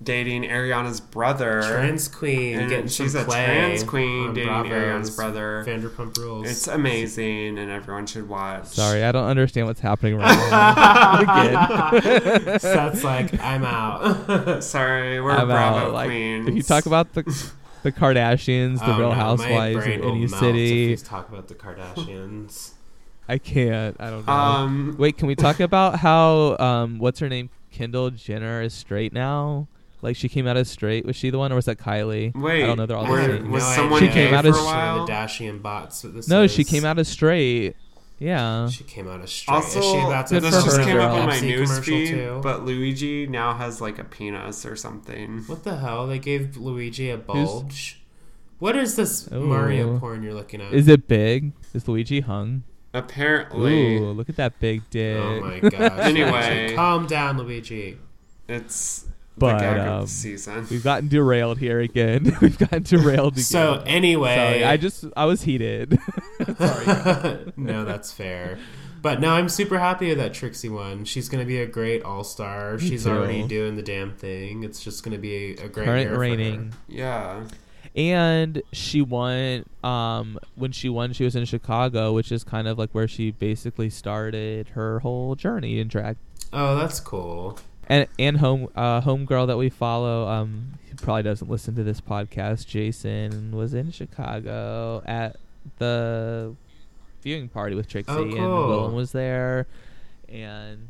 dating Ariana's brother. Trans queen and getting she's some a play trans queen on dating Bravo's Ariana's brother. Vanderpump Rules. It's amazing, and everyone should watch. Sorry, I don't understand what's happening right now. Again. Seth's like, I'm out. Sorry, we're I'm Bravo out. Like, queens. if you talk about the the Kardashians, the Oh, Real no, Housewives of any city, we talk about the Kardashians. I can't. I don't know. um, Wait, can we talk about how um what's her name? Kendall Jenner is straight now. Like she came out as straight. Was she the one, or was that Kylie? wait, I don't know. They're all were- the same. was No someone She came out as- a while? the Dashian bots. What this No, she came out as straight. Yeah. She came out as straight. Also, is she about to Good this for just her, came up girl. on my Pepsi news feed, too? but Luigi now has like a penis or something. What the hell? They gave Luigi a bulge. What is this Ooh. Mario porn you're looking at? Is it big? Is Luigi hung? Apparently, Ooh, look at that big dick. Oh my gosh. Anyway. Calm down, Luigi. it's But, the gag of um, the season. We've gotten derailed here again. We've gotten derailed again. So anyway, Sorry, I just I was heated. Sorry. no, that's fair. But no, I'm super happy with that Trixie one. She's going to be a great all star. She's too. already doing the damn thing. It's just going to be a, a great Current year for reigning. yeah, And she won um when she won she was in Chicago, which is kind of like where she basically started her whole journey in drag. Oh, that's cool. And and home uh homegirl that we follow, um he probably doesn't listen to this podcast, Jason was in Chicago at the viewing party with Trixie Oh, and cool. Willem was there and.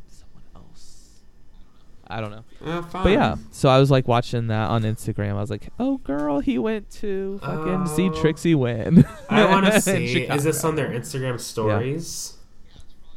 I don't know. uh. But yeah, so I was like watching that on Instagram. I was like, "Oh, girl, he went to fucking see Oh. Trixie win." I want to see. Is this on their Instagram stories?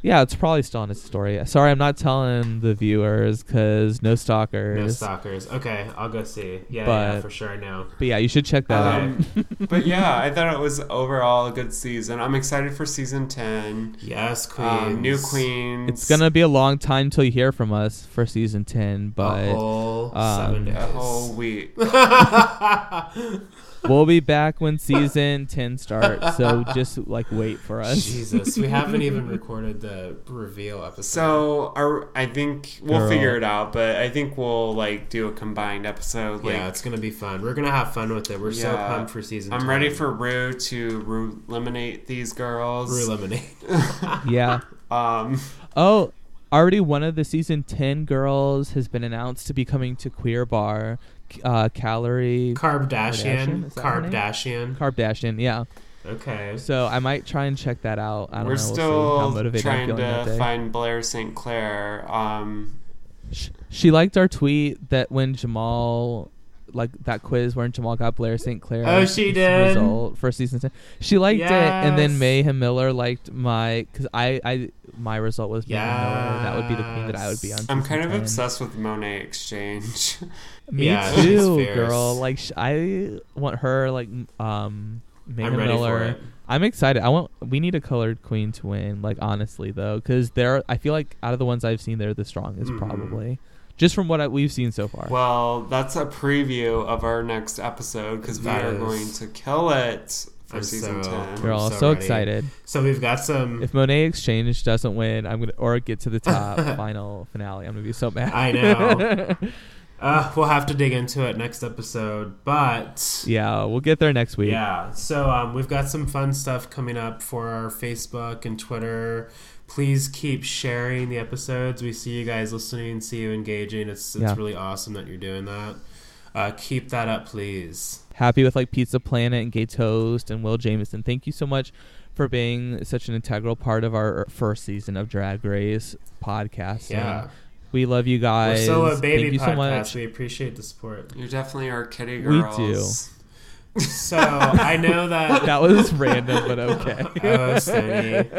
Yeah, it's probably still on his story. Sorry, I'm not telling the viewers because no stalkers. No stalkers. Okay, I'll go see. Yeah, But- yeah, for sure. I know. But yeah, you should check that out. Um, but yeah, I thought it was overall a good season. I'm excited for season ten. Yes, queens. Um, new queens. It's gonna be a long time till you hear from us for season ten, but a but whole um, seven days. a whole week. we'll be back when season ten starts. So just like wait for us. Jesus, we haven't even recorded the reveal episode. So our, I think we'll Girl. figure it out, but I think we'll like do a combined episode. Like, yeah, it's gonna be fun. We're gonna have fun with it. We're so pumped for season. I'm 10. ready for Ru to Ru eliminate these girls. Rue Lemonade. Yeah. Um, Oh, already one of the season ten girls has been announced to be coming to Queer Bar. Uh, Kalorie Kardashian. Kardashian? Is that her name? Kardashian. Yeah. Okay. So I might try and check that out. I don't we're know. We'll still trying to find Blair St. Clair. Um, Sh- She liked our tweet that when Jamal, like that quiz where Jamal got Blair St. Clair. Oh, she did? Result for season ten. She liked it, and then Mayhem Miller liked my because I I my result was Mayhem Miller. and That would be the queen that I would be on. I'm kind of 10. obsessed with Monét X Change. Me Yeah, too, girl. Like sh- I want her like um Mayhem I'm Miller. I'm excited. I want. We need a colored queen to win. Like honestly, though, because they're. I feel like out of the ones I've seen, they're the strongest, Mhm. probably. Just from what I, we've seen so far. well, that's a preview of our next episode because we That are going to kill it for I'm season so- ten. We're all so so, excited. So we've got some. If Monét X Change doesn't win, I'm gonna or get to the top final finale. I'm gonna be so mad. I know. Uh, we'll have to dig into it next episode, but yeah, we'll get there next week. Yeah. So um, we've got some fun stuff coming up for our Facebook and Twitter. Please keep sharing the episodes. We see you guys listening, see you engaging. It's it's Yeah. really awesome that you're doing that. Uh, keep that up, please. Happy with like Pizza Planet and Gay Toast and Will Jameson. Thank you so much for being such an integral part of our first season of Drag Race podcast. Yeah. We love you We're guys. still a baby Thank you podcast. so much. We appreciate the support. You're definitely our kitty girls. We do. So I know that. that was random, but okay. Oh, Stoney.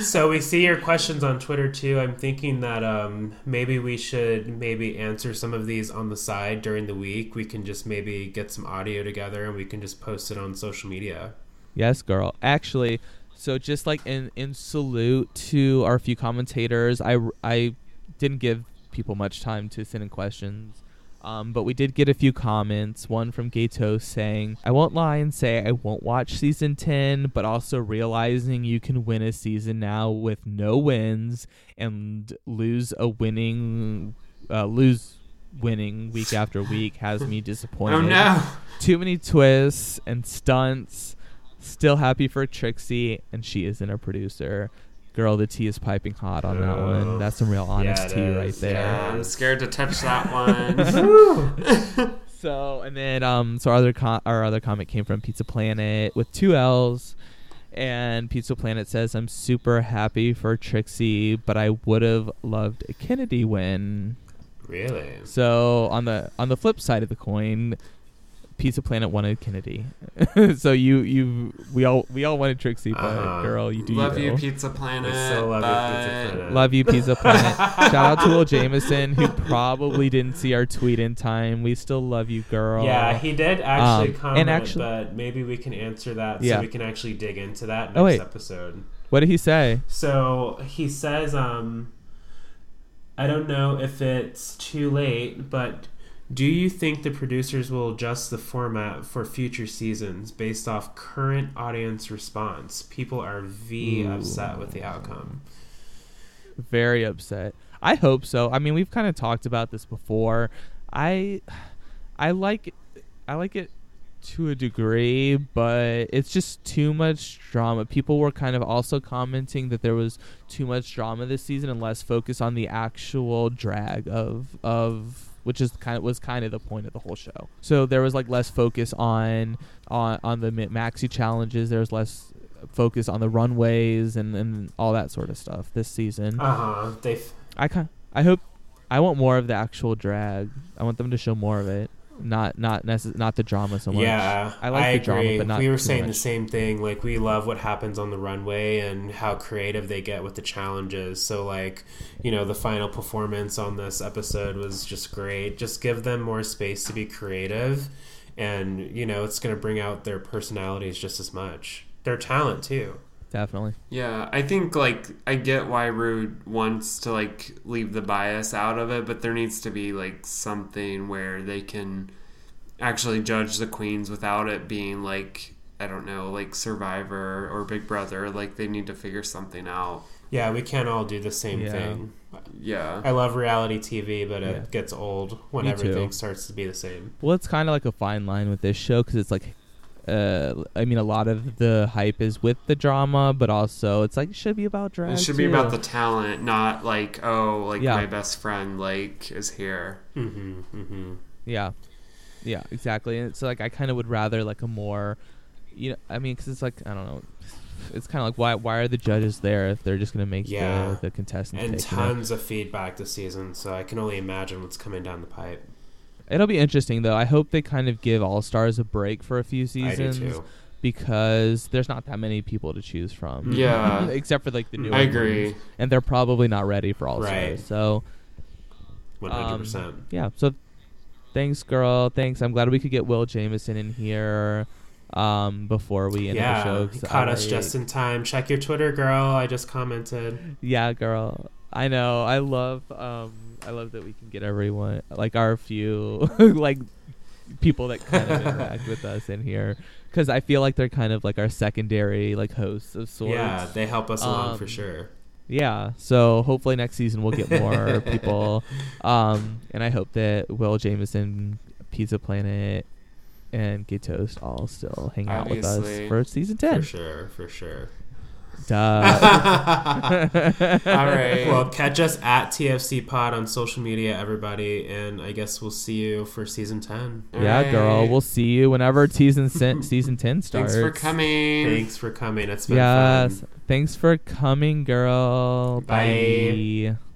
so we see your questions on Twitter too. I'm thinking that um, maybe we should maybe answer some of these on the side during the week. We can just maybe get some audio together and we can just post it on social media. Yes, girl. Actually, so just like in in salute to our few commentators, I I didn't give people much time to send in questions. Um, but we did get a few comments. One from Gato saying, I won't lie and say I won't watch season 10, but also realizing you can win a season now with no wins and lose a winning, uh, lose winning week after week has me disappointed Oh no! too many twists and stunts. Still happy for Trixie, and she isn't a producer. Girl, the tea is piping hot on that one. That's some real honest Yeah, it tea right there. Yeah, I'm scared to touch that one. So, and then um, so our other com- our other comment came from Pizza Planet with two L's, and Pizza Planet says, "I'm super happy for Trixie, but I would have loved a Kennedy win." Really? So on the on the flip side of the coin, Pizza Planet wanted Kennedy. so you you we all we all wanted Trixie, but Uh-huh. girl, you do love you, you. Pizza Planet. I still love you, Pizza Planet. Love you, Pizza Planet. Shout out to Will Jameson, who probably didn't see our tweet in time. We still love you, girl. Yeah, he did actually Um, comment, and actually- but maybe we can answer that Yeah. so we can actually dig into that next Oh, wait. episode. what did he say? So he says, um, I don't know if it's too late, but do you think the producers will adjust the format for future seasons based off current audience response? People are V Ooh. upset with the outcome. Very upset. I hope so. I mean, we've kind of talked about this before. I I like I like it to a degree, but it's just too much drama. People were kind of also commenting that there was too much drama this season and less focus on the actual drag of of which is kind of was kind of the point of the whole show. So there was like less focus on on on the maxi challenges. There was less focus on the runways and and all that sort of stuff this season. Uh huh. They. I kind I hope I want more of the actual drag. I want them to show more of it. Not not necess- not the drama so much. Yeah, I like the drama, agree. but not we were saying the same thing. Like we love what happens on the runway and how creative they get with the challenges. So like, you know, the final performance on this episode was just great. Just give them more space to be creative, and you know, it's going to bring out their personalities just as much. Their talent too. Definitely. Yeah, I think like I get why Rude wants to like leave the bias out of it, but there needs to be like something where they can actually judge the queens without it being like I don't know, like Survivor or Big Brother. Like they need to figure something out. Yeah, we can't all do the same Yeah. thing. Yeah. I love reality TV, but Yeah. it gets old when Me too. everything starts to be the same. Well, it's kind of like a fine line with this show because it's like, uh, I mean, a lot of the hype is with the drama, but also it's like it should be about drag. It should be about the talent, not like oh, like Yeah. my best friend like is here. Mm-hmm. Mm-hmm. Yeah, yeah, exactly. And it's like I kind of would rather like a more, you know, I mean, because it's like I don't know, it's kind of like why why are the judges there if they're just gonna make Yeah. the, the contestants and take, you tons of feedback this season, so I can only imagine what's coming down the pipe. It'll be interesting though. I hope they kind of give All Stars a break for a few seasons I do too. because there's not that many people to choose from. Yeah. except for like the new. I agree. and they're probably not ready for All Stars. Right. So One hundred um, percent. yeah. So thanks, girl. Thanks. I'm glad we could get Will Jameson in here um, before we end the show. he 'cause caught I- us just in time. Check your Twitter, girl. I just commented. Yeah, girl. I know. I love. Um, I love that we can get everyone like our few like people that kind of interact with us in here because I feel like they're kind of like our secondary like hosts of sorts. Yeah, they help us along for Um, sure. Yeah. So hopefully next season we'll get more people. Um, and I hope that Will Jameson, Pizza Planet, and Get Toast all still hang out with us for season ten. For sure, for sure. Duh. All right. Well, catch us at TFC Pod on social media, everybody, and I guess we'll see you for season ten. yeah, girl. We'll see you whenever season sen- season ten starts. Thanks for coming. Thanks for coming. It's been Yes. fun. Thanks for coming, girl. Bye. Bye.